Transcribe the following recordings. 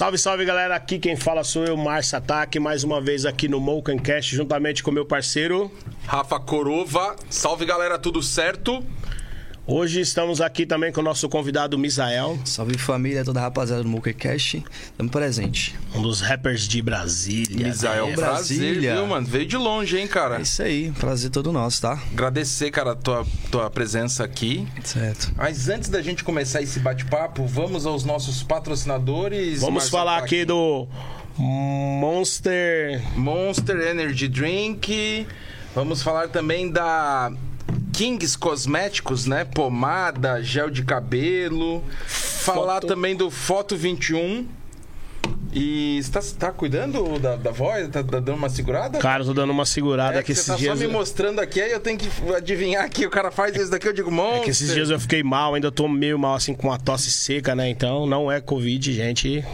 Salve, salve galera, aqui quem fala sou eu, Márcio Ataque, mais uma vez aqui no Mocancast, juntamente com meu parceiro. Rafa Corova. Salve galera, tudo certo? Hoje estamos aqui também com o nosso convidado Misael, Salve família, toda a rapaziada do Mokercast. Estamos presente. um dos rappers de Brasília. Misael, prazer, Brasília. viu, mano? Veio de longe, hein, cara? É isso aí, prazer todo nosso, tá? Agradecer, cara, a tua, tua presença aqui. Certo. Mas antes da gente começar esse bate-papo, vamos aos nossos patrocinadores. Vamos Márcio falar Ataque. aqui do Monster. Monster Energy Drink. Vamos falar também da Kings Cosméticos, né? Pomada, gel de cabelo. Falar Foto- também do Foto 21. E você tá, tá cuidando da, da voz? Tá, tá dando uma segurada? Cara, eu tô dando uma segurada é aqui que esses você tá dias. só me mostrando aqui, aí eu tenho que adivinhar aqui. O cara faz isso daqui, eu digo, monstro. É que esses dias eu fiquei mal, ainda tô meio mal assim com a tosse seca, né? Então não é Covid, gente.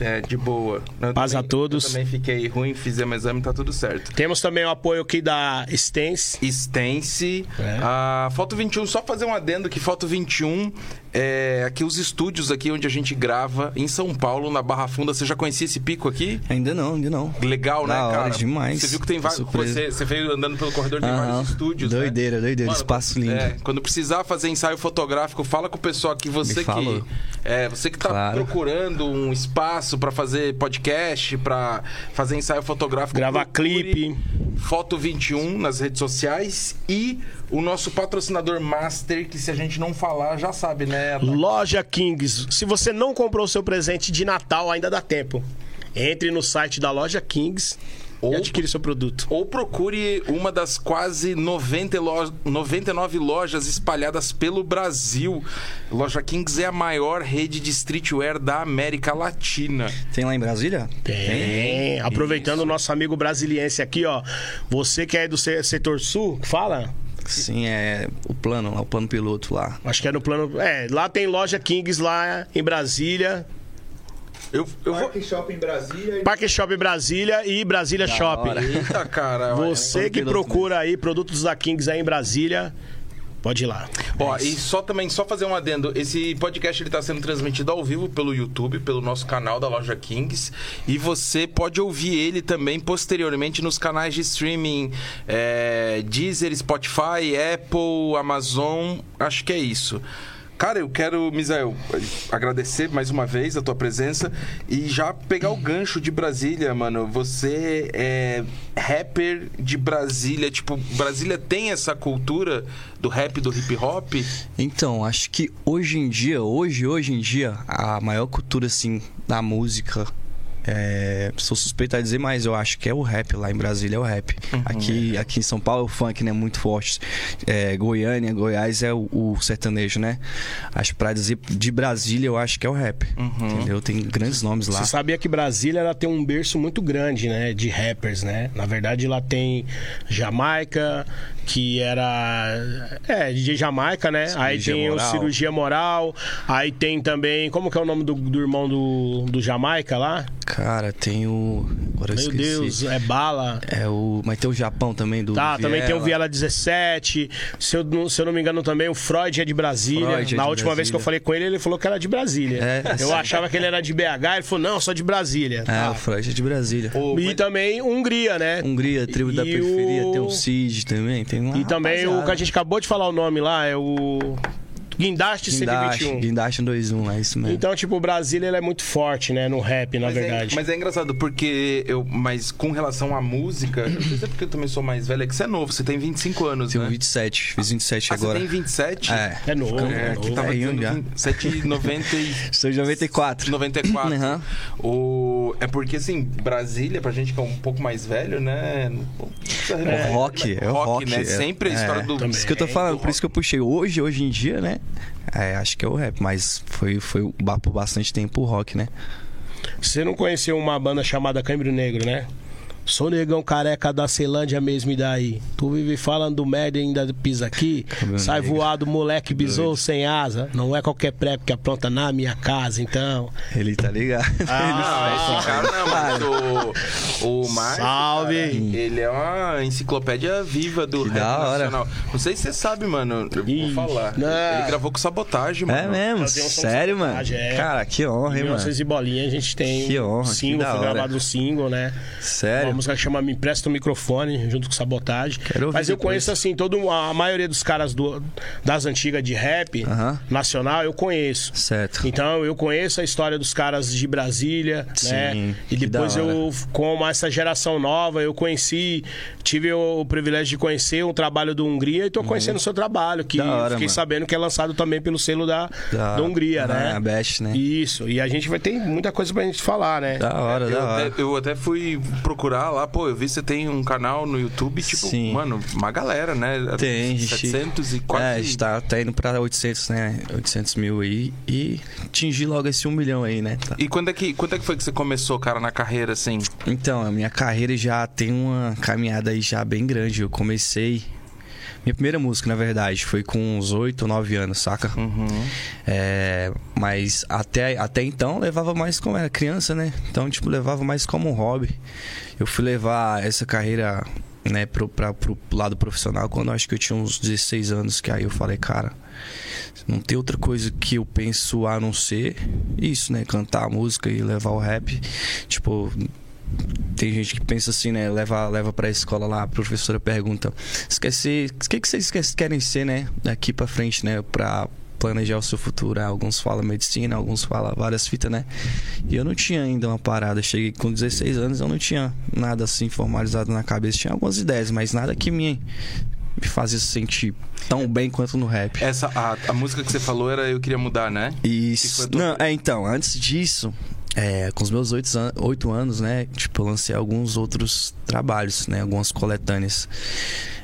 É, de boa. Eu Paz a também- todos. Eu também fiquei ruim, fizemos exame, tá tudo certo. Temos também o apoio aqui da Stance. Stance. É. A Foto 21, só fazer um adendo que Foto 21 é aqui os estúdios aqui onde a gente grava em São Paulo, na Barra Funda. Você já conhecia esse pico aqui? Ainda não, ainda não. Legal, né, hora cara? demais. Você viu que tem vários. Você, você veio andando pelo corredor, tem Aham. vários estúdios. né? Doideira, doideira, espaço lindo. É, quando precisar fazer ensaio fotográfico, fala com o pessoal aqui. Você Me que. É, você que tá Claro. procurando um espaço pra fazer podcast, pra fazer ensaio fotográfico. Gravar clipe. Foto 21 nas redes sociais e o nosso patrocinador Master, que se a gente não falar, já sabe, né? Loja Kings. Se você não comprou o seu presente de Natal, ainda dá tempo. Entre no site da Loja Kings Ou- e adquire seu produto. Ou procure uma das quase 90 lo- 99 lojas espalhadas pelo Brasil. Loja Kings é a maior rede de streetwear da América Latina. Tem lá em Brasília? Tem. Aproveitando o nosso amigo brasiliense aqui, ó. Você que é do se- setor sul, fala? Sim, é o plano lá, o plano piloto lá. Acho que é no plano. É, lá tem loja Kings lá em Brasília. Eu, eu vou. Parque Shopping Brasília e Parque Shopping Brasília e Brasília Shopping. hora. Eita, cara. Você que procura aí produtos da Kings aí em Brasília, pode ir lá. Ó, e só também, só fazer um adendo, esse podcast ele tá sendo transmitido ao vivo pelo YouTube, pelo nosso canal da Loja Kings, e você pode ouvir ele também posteriormente nos canais de streaming é, Deezer, Spotify, Apple, Amazon, acho que é isso. Cara, eu quero, Misael, agradecer mais uma vez a tua presença e já pegar o gancho de Brasília, mano. Você é rapper de Brasília, tipo, Brasília tem essa cultura do rap, do hip hop? Então, acho que hoje em dia, hoje, hoje em dia, a maior cultura, assim, da música. É, sou suspeito a dizer, mas eu acho que é o rap lá em Brasília, é o rap. Aqui, aqui em São Paulo, o funk, né, muito forte. É, Goiânia, Goiás é o, o sertanejo, né? Acho que pra dizer de Brasília, eu acho que é o rap. Entendeu? Tem grandes nomes lá. Você sabia que Brasília ela tem um berço muito grande, né, de rappers, né? Na verdade, lá tem Jamaica, que era é, DJ Jamaica, né? aí Cirurgia tem o Moral. Cirurgia Moral, aí tem também, como que é o nome do, do irmão do, do Jamaica lá? Cara, tem o. Agora eu Meu. Deus, é bala. É o. Mas tem o Japão também, do. Tá, do também tem o Viela. Viela 17. Se eu, não- se eu não me engano também, o Freud é de Brasília. Freud é Na de última vez que eu Brasília. falei com ele, ele falou que era de Brasília. É, eu achava que ele era de BH, ele falou, não, sou de Brasília. É, Tá. o Freud é de Brasília. Ô, E mas- também Hungria, né? Hungria, tribo da E periferia, o- tem o Cid também, tem lá. E também o que a gente acabou de falar o nome lá é o Guindaste Guindaste, 121. Guindaste 21, é isso mesmo. Então, tipo, o Brasília ele é muito forte, né? No rap, na mas verdade. É, mas é engraçado, porque eu. Mas com relação à música, não sei se é porque eu também sou mais velho, é que você é novo, você tem 25 anos, Tenho né? 27, fiz 27 Ah, agora. você tem 27? É. É novo, é É, novo. que tava dizendo já. 27,90 e... Sou de 94. 94. Aham. O... É porque, assim, Brasília, pra gente que é um pouco mais velho, né? Precisa remover- É rock, é o rock. né? é- Sempre a história é. do. Também. Isso que eu tô falando, por isso que eu puxei. Hoje, hoje em dia, né? É, acho que é o rap, mas foi, foi por bastante tempo o rock, né? Você não conheceu uma banda chamada Câmbio Negro, né? Sou negão careca da Ceilândia mesmo, e daí? Tu vive falando do merda e ainda pisa aqui? Meu Sai negro. voado, moleque besouro sem asa. Não é qualquer prep que apronta na minha casa, então. Ele tá ligado. Ah, esse cara não, mas o, o Márcio, Salve. cara, ele é uma enciclopédia viva do Que rap da hora. nacional. Não sei se você sabe, mano. Eu Ih, vou falar. não. Ele gravou com sabotagem, mano. É mesmo? Sério, mano? é. Cara, que honra, hein, mano? 1900 e bolinha, a gente tem Que honra, que single, da foi gravado um single, né? Uma música que chama Me Empresta o Microfone, junto com Sabotagem. Quero ouvir Mas eu depois. conheço, assim, toda uma- a maioria dos caras do, das antigas de rap Aham. nacional, eu conheço. Certo. Então eu conheço a história dos caras de Brasília, né? Sim, E que depois eu, com essa geração nova, eu conheci, tive o privilégio de conhecer um trabalho do Hungria e tô conhecendo o seu trabalho, que Uhum. Hora, fiquei mano. sabendo que é lançado também pelo selo da, Da- da Hungria, né? a Best, né? Isso, e a gente vai ter muita coisa pra gente falar, né? Da hora, Eu da hora. até, eu até fui procurar lá, pô, eu vi que você tem um canal no YouTube, tipo, Sim. mano, uma galera, né? Tem, gente. 700 e quase... É, a gente tá, tá indo pra 800, né? 800 mil aí. E atingir logo esse 1 milhão aí, né? Tá. E quando é, que, quando é que foi que você começou, cara, na carreira, assim? Então, a minha carreira já tem uma caminhada aí já bem grande. Eu comecei. Minha primeira música, na verdade, foi com uns 8 ou 9 anos, saca? Uhum. É, mas até, até então levava mais como era criança, né? Então, tipo, levava mais como um hobby. Eu fui levar essa carreira, né, pro, pra, pro lado profissional quando acho que eu tinha uns 16 anos, que aí eu falei, cara, não tem outra coisa que eu penso a não ser isso, né? Cantar música e levar o rap. Tipo, tem gente que pensa assim, né? Leva, leva pra escola lá, a professora pergunta: esquecer, o que, que vocês que- querem ser, né? Daqui pra frente, né? Pra planejar o seu futuro. Alguns falam medicina, alguns falam várias fitas, né? E eu não tinha ainda uma parada. Cheguei com 16 anos, eu não tinha nada assim formalizado na cabeça. Tinha algumas ideias, mas nada que me, me fazia sentir tão bem quanto no rap. Essa, a, a música que você falou era Eu Queria Mudar, né? Isso. tua- Não, é, então, antes disso, é, com os meus oito, an oito anos, né? Tipo, eu lancei alguns outros trabalhos, né? Algumas coletâneas.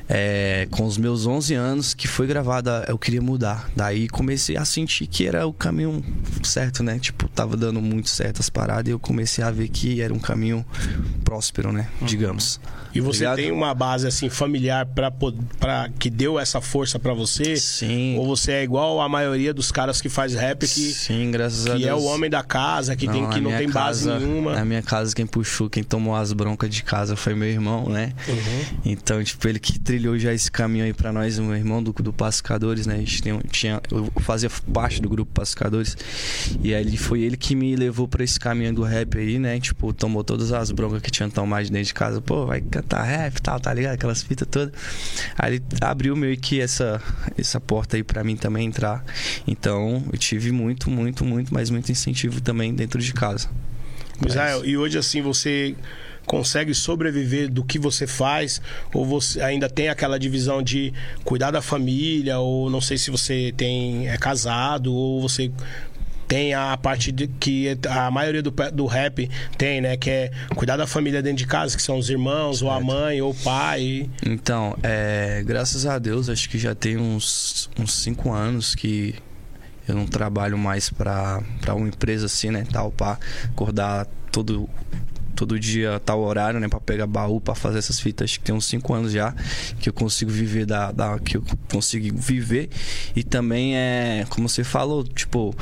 É, com os meus 11 anos, que foi gravada Eu Queria Mudar. Daí comecei a sentir que era o caminho certo, né? Tipo, tava dando muito certo as paradas e eu comecei a ver que era um caminho próspero, né? Digamos. E você Obrigado. tem uma base assim familiar para para que deu essa força pra você? Sim. Ou você é igual a maioria dos caras que faz rap que, Sim, graças a que Deus. é o homem da casa, que tem na que não tem base casa- nenhuma? Na minha casa, quem puxou, quem tomou as broncas de casa foi meu irmão, né? Uhum. Então, tipo, ele que trilhou já esse caminho aí pra nós, meu irmão do, do Pacificadores, né? A gente tem, tinha, eu fazia parte do grupo Pacificadores. E aí foi ele que me levou pra esse caminho do rap aí, né? Tipo, tomou todas as broncas que tinha tomado de dentro de casa. Pô, vai cantar rap e tal, tá ligado? Aquelas fitas todas. Aí ele abriu meio que essa, essa porta aí pra mim também entrar. Então, eu tive muito, muito, muito, mas muito incentivo também dentro de casa. Misael, e hoje assim você consegue sobreviver do que você faz ou você ainda tem aquela divisão de cuidar da família ou não sei se você tem é casado ou você tem a parte de, que a maioria do, do rap tem, né? Que é cuidar da família dentro de casa, que são os irmãos, ou a mãe, ou o pai. Então, é, graças a Deus, acho que já tem uns, uns cinco anos que eu não trabalho mais pra uma empresa assim, né? Tal, pra acordar todo, todo dia, tal horário, né? Pra pegar baú, pra fazer essas fitas. Acho que tem uns cinco anos já que eu consigo viver da, da que eu consigo viver. E também é, como você falou, tipo,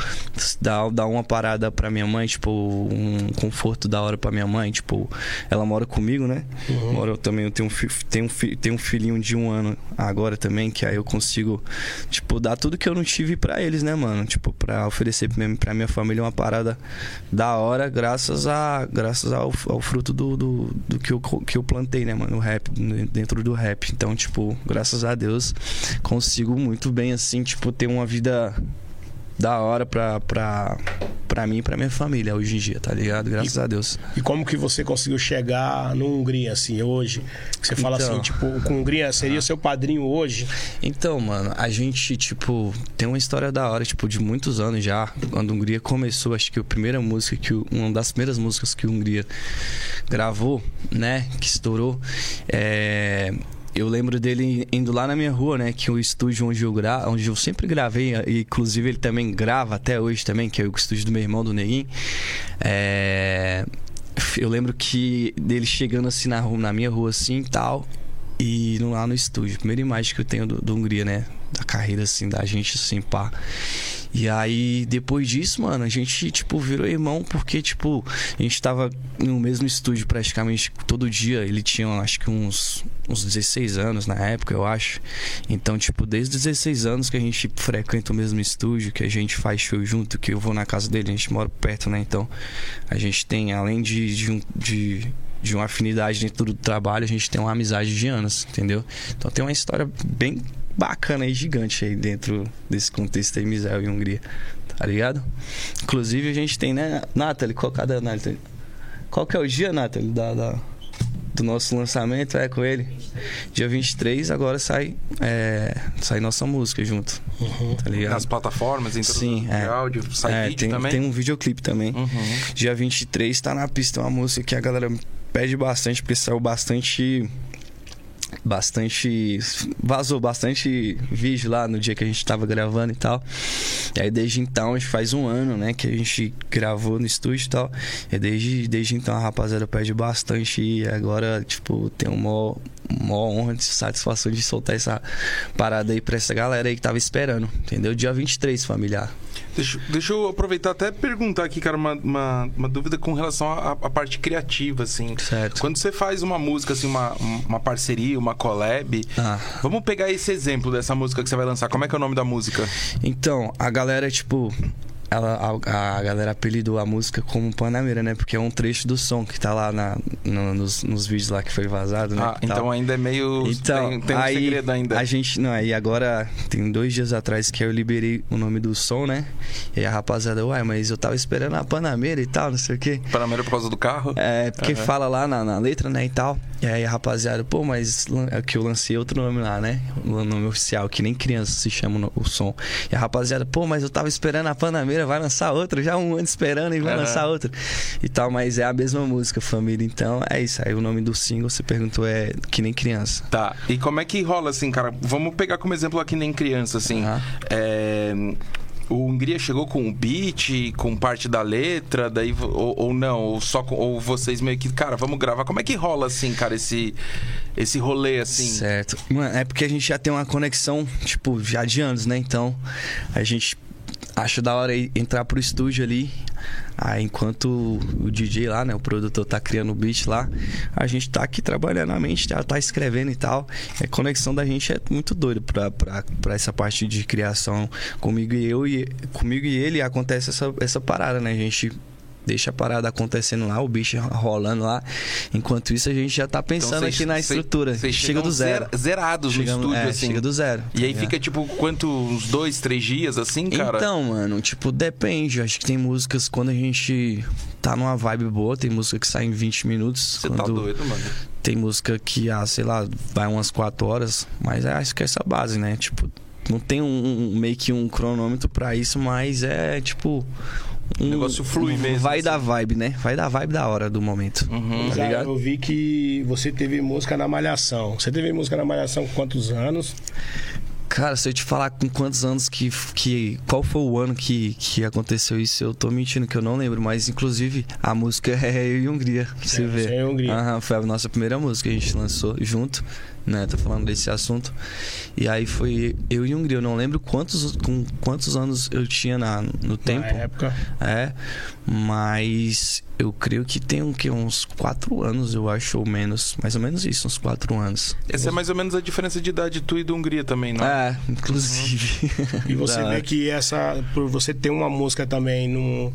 dar, dar uma parada pra minha mãe, tipo, um conforto da hora pra minha mãe. Tipo, ela mora comigo, né? Mora eu também, eu tenho um, fi, tenho, um fi, tenho um filhinho de um ano agora também, que aí eu consigo, tipo, dar tudo que eu não tive pra eles, né, mano? Tipo, pra oferecer pra minha, pra minha família uma parada da hora, graças a graças ao, ao fruto do, do, do que, eu, que eu plantei, né, mano? O rap, dentro do rap. Então, tipo, graças a Deus, consigo muito bem, assim, tipo, ter uma vida da hora pra, pra, pra mim e pra minha família hoje em dia, tá ligado? Graças a Deus. E como que você conseguiu chegar no Hungria, assim, hoje? Você fala Então. assim, tipo, o Hungria seria seu padrinho hoje? Então, mano, a gente, tipo, tem uma história da hora, tipo, de muitos anos já. Quando a Hungria começou, acho que a primeira música que. o- Uma das primeiras músicas que a Hungria gravou, né? Que estourou. É. Eu lembro dele indo lá na minha rua, né? Que o estúdio onde eu, gra... onde eu sempre gravei, inclusive ele também grava até hoje também, que é o estúdio do meu irmão, do Neguinho. É... eu lembro que dele chegando assim na, rua, na minha rua assim e tal. E lá no estúdio. Primeira imagem que eu tenho do, do Hungria, né? Da carreira, assim, da gente, assim, pá. E aí, depois disso, mano, a gente, tipo, virou irmão porque, tipo, a gente tava no mesmo estúdio praticamente todo dia. Ele tinha, acho que uns, uns 16 anos na época, eu acho. Então, tipo, desde os 16 anos que a gente frequenta o mesmo estúdio, que a gente faz show junto, que eu vou na casa dele, a gente mora perto, né? Então, a gente tem, além de, de, de de uma afinidade dentro do trabalho, a gente tem uma amizade de anos, entendeu? Então tem uma história bem bacana e gigante aí dentro desse contexto aí, Misael e Hungria. Tá ligado? Inclusive a gente tem, né, Nathalie, qual, cadê a Nathalie? Qual que é o dia, Nathalie, da, da, do nosso lançamento? É com ele? Dia 23, agora sai, é, sai nossa música junto. Uhum. Tá ligado? Nas plataformas, em Sim, é. áudio, sai é, vídeo tem, também? Tem um videoclipe também. Uhum. Dia 23 tá na pista uma música que a galera pede bastante, porque saiu bastante bastante. Vazou bastante vídeo lá no dia que a gente tava gravando e tal. E aí desde então, a faz um ano, né, que a gente gravou no estúdio e tal. E desde, desde então a rapaziada pede bastante e agora, tipo, tem uma maior honra de satisfação de soltar essa parada aí pra essa galera aí que tava esperando, entendeu? Dia 23, familiar. Deixa, deixa eu aproveitar até perguntar aqui, cara, uma, uma, uma dúvida com relação à, parte criativa, assim. Certo. Quando você faz uma música, assim, uma, uma parceria, uma collab, Ah. vamos pegar esse exemplo dessa música que você vai lançar. Como é que é o nome da música? Então, a galera, tipo. Ela, a, a galera apelidou a música como Panameira, né? Porque é um trecho do som que tá lá na, no- nos, nos vídeos lá que foi vazado, né? Ah, e tal. então ainda é meio. Então, tem, tem um aí segredo ainda. a gente, não, aí agora tem dois dias atrás que eu liberei o nome do som, né? E aí a rapaziada, uai, mas eu tava esperando a Panameira e tal, não sei o quê. Panameira por causa do carro? É, porque fala lá na, na letra, né, e tal. E aí a rapaziada, pô, mas é que eu lancei outro nome lá, né? O nome oficial, que nem criança se chama no- o som. E a rapaziada, pô, mas eu tava esperando a Panameira, vai lançar outra, já um ano esperando e vai Aham. lançar outra. E tal, mas é a mesma música, família. Então é isso. Aí o nome do single, você perguntou, é que nem criança. Tá. E como é que rola, assim, cara? Vamos pegar como exemplo aqui nem criança, assim. Aham. É, O Hungria chegou com o beat, com parte da letra, daí ou, ou não, ou só com- ou vocês meio que, cara, vamos gravar. Como é que rola assim, cara, esse esse rolê assim? Certo. Mano, é porque a gente já tem uma conexão, tipo, já de anos, né? Então, a gente acha da hora entrar pro estúdio ali. Aí, enquanto o DJ lá, né? O produtor tá criando o beat lá, a gente tá aqui trabalhando a mente, já tá escrevendo e tal. A conexão da gente é muito doida pra, pra, pra essa parte de criação. Comigo e eu e comigo e ele acontece essa, essa parada, né? A gente deixa a parada acontecendo lá, o bicho rolando lá. Enquanto isso, a gente já tá pensando Então, aqui na cês- estrutura. cês chega do zero. zer- zerados Chegamos- no estúdio, é, assim. Chega do zero. E aí tá fica tipo quanto uns dois, três dias assim, cara? Então, mano, tipo, depende. Acho que tem músicas quando a gente tá numa vibe boa, tem música que sai em 20 minutos. Você tá doido, mano. Tem música que, ah, sei lá, vai umas 4 horas. Mas é, acho que é essa base, né? Tipo, não tem um, um- meio que um cronômetro pra isso, mas é tipo. Um, O negócio flui mesmo, Vai assim. da vibe, né? Vai da vibe da hora do momento. Uhum. Tá Já ligado? eu vi que você teve música na Malhação. Você teve música na Malhação com quantos anos? Cara, se eu te falar com quantos anos que. que qual foi o ano que, que aconteceu isso, eu tô mentindo que eu não lembro, mas inclusive a música é Eu e Hungria, pra você É, ver. você e Hungria. Aham, foi a nossa primeira música que a gente lançou junto, né? Tô falando desse assunto. E aí foi Eu e Hungria. Eu não lembro quantos, com quantos anos eu tinha na, no tempo. Na época. É, mas eu creio que tem um, que, uns quatro anos, eu acho, ou menos. Mais ou menos isso, uns quatro anos. Essa é mais ou menos a diferença de idade tu e do Hungria também, não? É, inclusive. E você Da vê que essa. Por você ter uma música também num,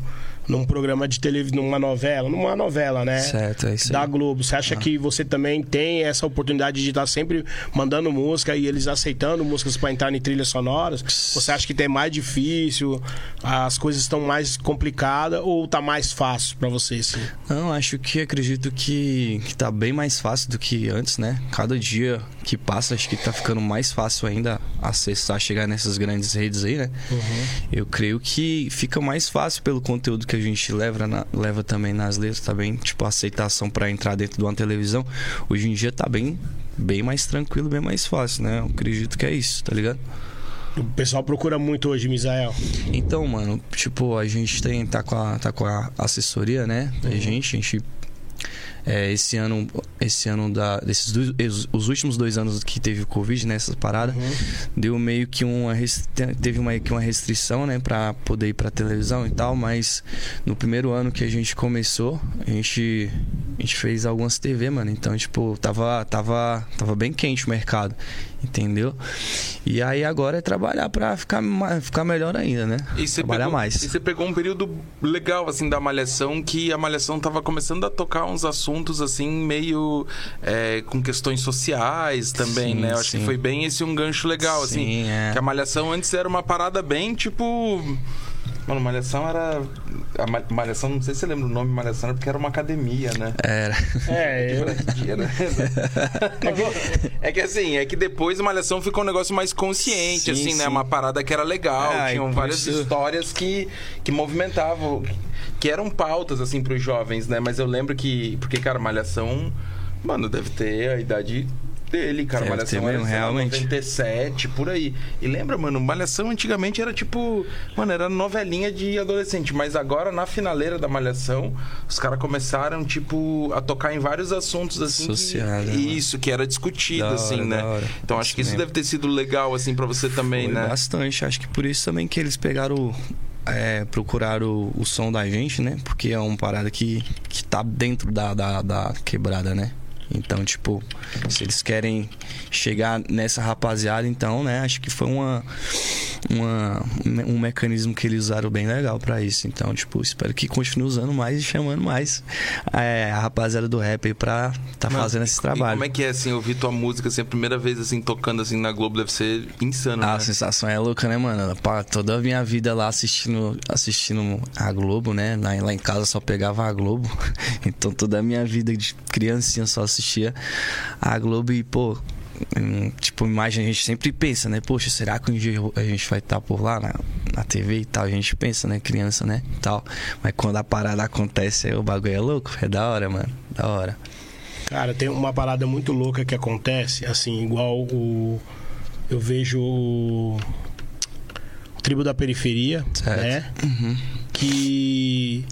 num programa de televisão, numa novela, numa novela, né? Certo, é isso Da aí. Globo. Você acha que você também tem essa oportunidade de estar sempre mandando música e eles aceitando músicas para entrar em trilhas sonoras? Você acha que tem mais difícil, as coisas estão mais complicadas ou tá mais fácil para você? Assim? Não, acho que acredito que, que tá bem mais fácil do que antes, né? Cada dia que passa, acho que tá ficando mais fácil ainda acessar, chegar nessas grandes redes aí, né? Eu creio que fica mais fácil pelo conteúdo que a gente leva, na- leva também nas letras, tá bem? Tipo, a aceitação pra entrar dentro de uma televisão. Hoje em dia tá bem, bem mais tranquilo, bem mais fácil, né? Eu acredito que é isso, tá ligado? O pessoal procura muito hoje, Misael. Então, mano, tipo, a gente tem, tá com a, tá com a assessoria, né? Da gente, a gente É, esse ano, esse ano da, desses dois, os últimos dois anos que teve o Covid, né, essas paradas, uhum. deu meio que uma teve uma, que uma restrição, né, para poder ir para televisão e tal, mas no primeiro ano que a gente começou, a gente a gente fez algumas TV, mano. Então, tipo, tava tava tava bem quente o mercado entendeu? E aí agora é trabalhar para ficar, ficar melhor ainda, né? E você trabalhar pegou, mais. E você pegou um período legal, assim, da Malhação, que a Malhação tava começando a tocar uns assuntos, assim, meio é, com questões sociais também, sim, né? Eu acho sim. que foi bem esse um gancho legal, assim, sim, assim. É. Que a Malhação antes era uma parada bem, tipo Mano, Malhação era. A Malhação, não sei se você lembra o nome Malhação, era porque era uma academia, né? Era. É, eu. Dia, né? é, que, é que assim, é que depois Malhação ficou um negócio mais consciente, sim, assim, né? sim. né? Uma parada que era legal. É, tinham várias isso... histórias que, que movimentavam, que eram pautas, assim, pros jovens, né? Mas eu lembro que. Porque, cara, Malhação. Mano, deve ter a idade dele, cara. Deve Malhação era realmente. 97, por aí. E lembra, mano, Malhação antigamente era tipo. Mano, era novelinha de adolescente. Mas agora, na finaleira da Malhação, os caras começaram, tipo, a tocar em vários assuntos assim. Social, que, isso, que era discutido, assim, hora, né? Então acho que isso deve ter sido legal, assim, para você também, Foi né? Bastante. Acho que por isso também que eles pegaram é, procurar o, o, som da gente, né? Porque é uma parada que, que tá dentro da, da, da quebrada, né? Então, tipo, se eles querem chegar nessa rapaziada, então, né, acho que foi uma, uma um mecanismo que eles usaram bem legal para isso. Então, tipo, espero que continue usando mais e chamando mais é, a rapaziada do rap aí pra tá fazendo esse trabalho. como é que é, assim, ouvir tua música, assim, a primeira vez, assim, tocando, assim, na Globo, deve ser insano, ah, né? A sensação é louca, né, mano? Toda a minha vida lá assistindo, assistindo a Globo, né? Lá, lá em casa só pegava a Globo. Então, toda a minha vida de criancinha só assistindo assistia a Globo e, pô, tipo, imagem a gente sempre pensa, né? Poxa, será que um dia a gente vai estar por lá na, na TV e tal? A gente pensa, né? Criança, né? Tal. Mas quando a parada acontece, o bagulho é louco. É da hora, mano. Da hora. Cara, tem uma parada muito louca que acontece, assim, igual o. Eu vejo o. o Tribo da Periferia, certo. né? Uhum. Que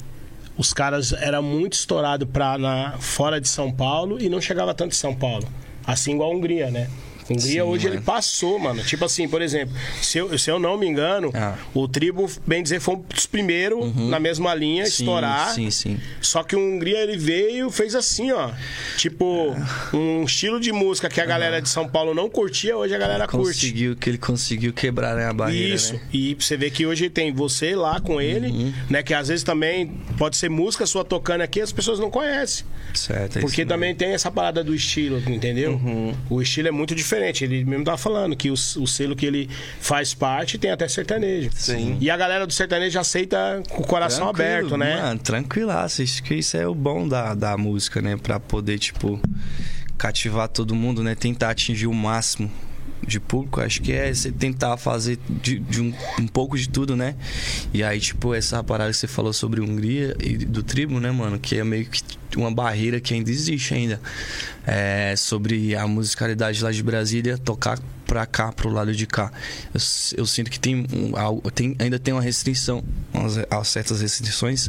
os caras era muito estourado para na fora de São Paulo e não chegava tanto em São Paulo. Assim igual a Hungria, né? Hungria Sim, hoje mano. ele passou, mano. Tipo assim, por exemplo, se eu, se eu não me engano, ah. o Tribo, bem dizer, foi um dos primeiros uhum. na mesma linha sim, estourar. Sim, sim. Só que o Hungria ele veio fez assim, ó. Tipo, ah. um estilo de música que a galera ah. de São Paulo não curtia, hoje a galera ele curte. Conseguiu, que ele conseguiu quebrar né, a barreira. Isso. Né? E você vê que hoje tem você lá com ele, uhum. né? Que às vezes também pode ser música sua tocando aqui, as pessoas não conhecem. Certo. É Porque também tem essa parada do estilo, entendeu? Uhum. O estilo é muito diferente. Ele mesmo tava falando que o, o, selo que ele faz parte tem até sertanejo. Sim. E a galera do sertanejo aceita com o coração Tranquilo, aberto, né? Mano, tranquilaço. Acho que isso é o bom da, da música, né? Pra poder, tipo, cativar todo mundo, né? Tentar atingir o máximo de público, acho que é você tentar fazer de, de um, um, pouco de tudo, né? E aí, tipo, essa parada que você falou sobre Hungria e do tribo, né, mano? Que é meio que uma barreira que ainda existe ainda. É, sobre a musicalidade lá de Brasília tocar pra cá, pro lado de cá. Eu, eu sinto que tem, tem, ainda tem uma restrição, umas, certas restrições,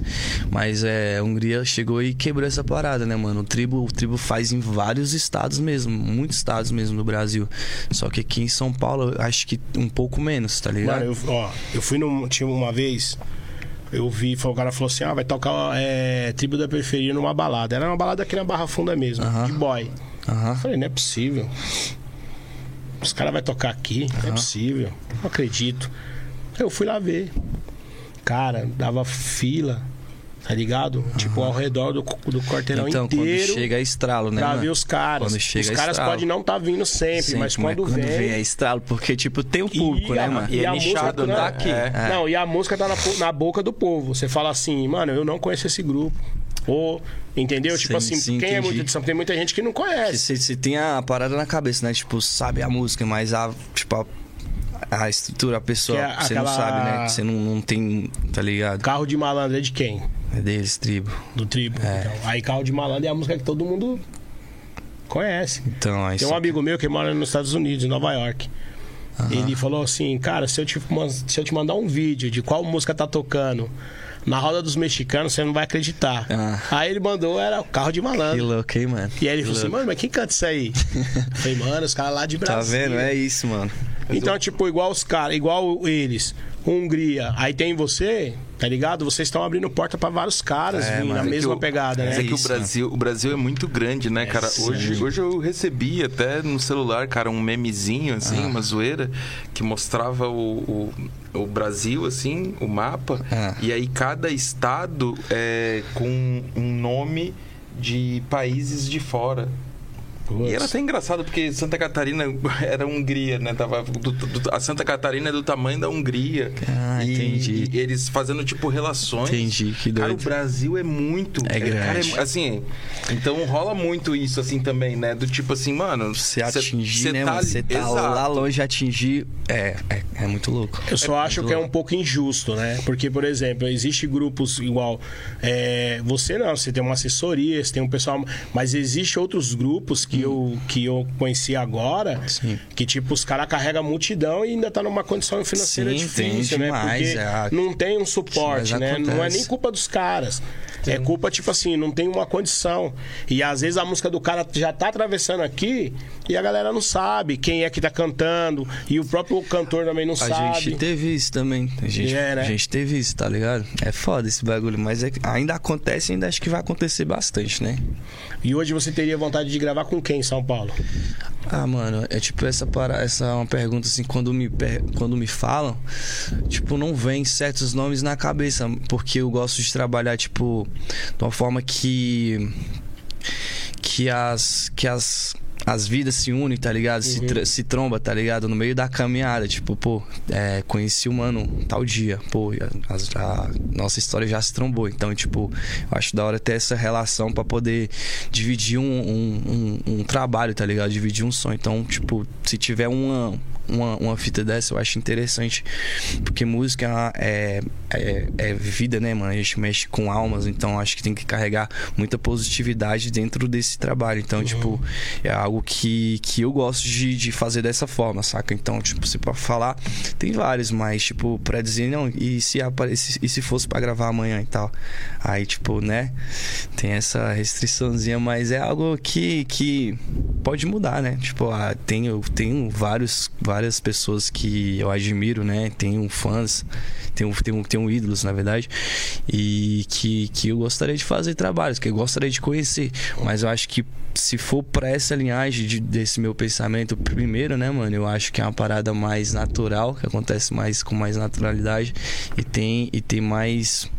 mas é, a Hungria chegou e quebrou essa parada, né, mano? O tribo, o tribo faz em vários estados mesmo, muitos estados mesmo no Brasil. Só que aqui em São Paulo, acho que um pouco menos, tá ligado? Mano, eu, ó, eu fui num. Tinha uma vez. Eu vi, o cara falou assim: ah, vai tocar é, Tribo da Periferia numa balada. Era uma balada aqui na Barra Funda mesmo, uh -huh. de boy. Uh -huh. Eu falei, não é possível. Os caras vão tocar aqui, uhum. não é possível. Não acredito. Eu fui lá ver. Cara, dava fila, tá ligado? Uhum. Tipo, ao redor do, do quarteirão então, inteiro. Quando chega é estralo, né? Pra mano? ver os caras. Quando chega os caras podem não estar tá vindo sempre, sempre, mas quando, quando vem. vem é estralo, porque, tipo, tem o um público, e né, a, mano? E, e é a nichado, música tá aqui. É. Não, e a música tá na, na boca do povo. Você fala assim, mano, eu não conheço esse grupo. Ou, entendeu? Tipo sim, assim, sim, quem é entendi. é muito de São Tem muita gente que não conhece. Você tem a parada na cabeça, né? Tipo, sabe a música, mas a, tipo, a a estrutura, a pessoa, é você aquela... não sabe, né? Você não, não tem, tá ligado? Carro de malandro é de quem? É deles, tribo. Do tribo. É. Então. Aí carro de malandro é a música que todo mundo conhece. Então, aí Tem um amigo meu que mora nos Estados Unidos, em Nova York. Uhum. Ele falou assim, cara, se eu, te, se eu te mandar um vídeo de qual música tá tocando na roda dos mexicanos, você não vai acreditar. Ah. Aí ele mandou, era o carro de Que malandro. louco, hein, mano? E aí ele Que falou assim, louco. mano, mas quem canta isso aí? Eu falei, mano, os caras lá de Tá Brasília. vendo? É isso, mano. Então, tipo, igual os caras, igual eles, Hungria, aí tem você, tá ligado? Vocês estão abrindo porta pra vários caras É, na é mesma o- pegada, né? é que o Brasil, o Brasil é muito grande, né, cara? sim. Hoje, hoje eu recebi até no celular, cara, um memezinho, assim, Ah. uma zoeira, que mostrava o, o, o Brasil, assim, o mapa. Ah. E aí cada estado é com um nome de países de fora. E era até engraçado, porque Santa Catarina era Hungria, né? Tava, do- do- a Santa Catarina é do tamanho da Hungria. Ah, e, entendi. e eles fazendo, tipo, relações. Entendi, que Cara, o doido. Brasil é muito. É cara, grande. assim, então rola muito isso, assim, também, né? Do tipo assim, mano. Você cê- atingir, cê né, tá mano? Você tá exato. lá longe atingir. É, é, é muito louco. Eu só acho que é um pouco injusto, né? Porque, por exemplo, existe grupos igual. é, você não, você tem uma assessoria, você tem um pessoal. Mas existe outros grupos que, eu, que eu conheci agora. Sim. Que, tipo, os caras carregam multidão e ainda tá numa condição financeira Sim, difícil, né? demais, Porque é. não tem um suporte, né? Não é acontece. nem culpa dos caras. É culpa, tipo assim, não tem uma condição. E às vezes a música do cara já tá atravessando aqui e a galera não sabe quem é que tá cantando. E o próprio cantor também não A sabe. gente teve isso também. A gente, É, né? a gente teve isso, tá ligado? É foda esse bagulho, mas é ainda acontece e ainda acho que vai acontecer bastante, né? E hoje você teria vontade de gravar com quem em São Paulo? Ah, mano, é tipo essa para essa é uma pergunta assim, quando me per- quando me falam, tipo, não vem certos nomes na cabeça, porque eu gosto de trabalhar tipo de uma forma que que as que as as vidas se unem, tá ligado? Se, tra- se tromba, tá ligado? No meio da caminhada. Tipo, pô, é, conheci o mano tal dia. Pô, a, a- nossa história já se trombou. Então, tipo, eu acho da hora ter essa relação pra poder dividir um, um, um- um trabalho, tá ligado? Dividir um sonho. Então, tipo, se tiver uma, uma, uma fita dessa, eu acho interessante. Porque música é, é, é vida, né, mano? A gente mexe com almas, então acho que tem que carregar muita positividade dentro desse trabalho. Então, tipo, é algo que, que eu gosto de, de fazer dessa forma, saca? Então, tipo, se pra falar, tem vários, mas, tipo, pra dizer, não, e se, aparece, e se fosse pra gravar amanhã e tal? Aí, tipo, né? Tem essa restriçãozinha, mas é algo que, que pode mudar, né? Tipo, ah, tenho, tenho vários, várias pessoas que eu admiro, né? Tenho fãs, tenho, tenho, tenho ídolos, na verdade, e que, que eu gostaria de fazer trabalhos, que eu gostaria de conhecer. Mas eu acho que se for pra essa linhagem de- desse meu pensamento, primeiro, né, mano? Eu acho que é uma parada mais natural, que acontece mais com mais naturalidade e tem, e tem mais.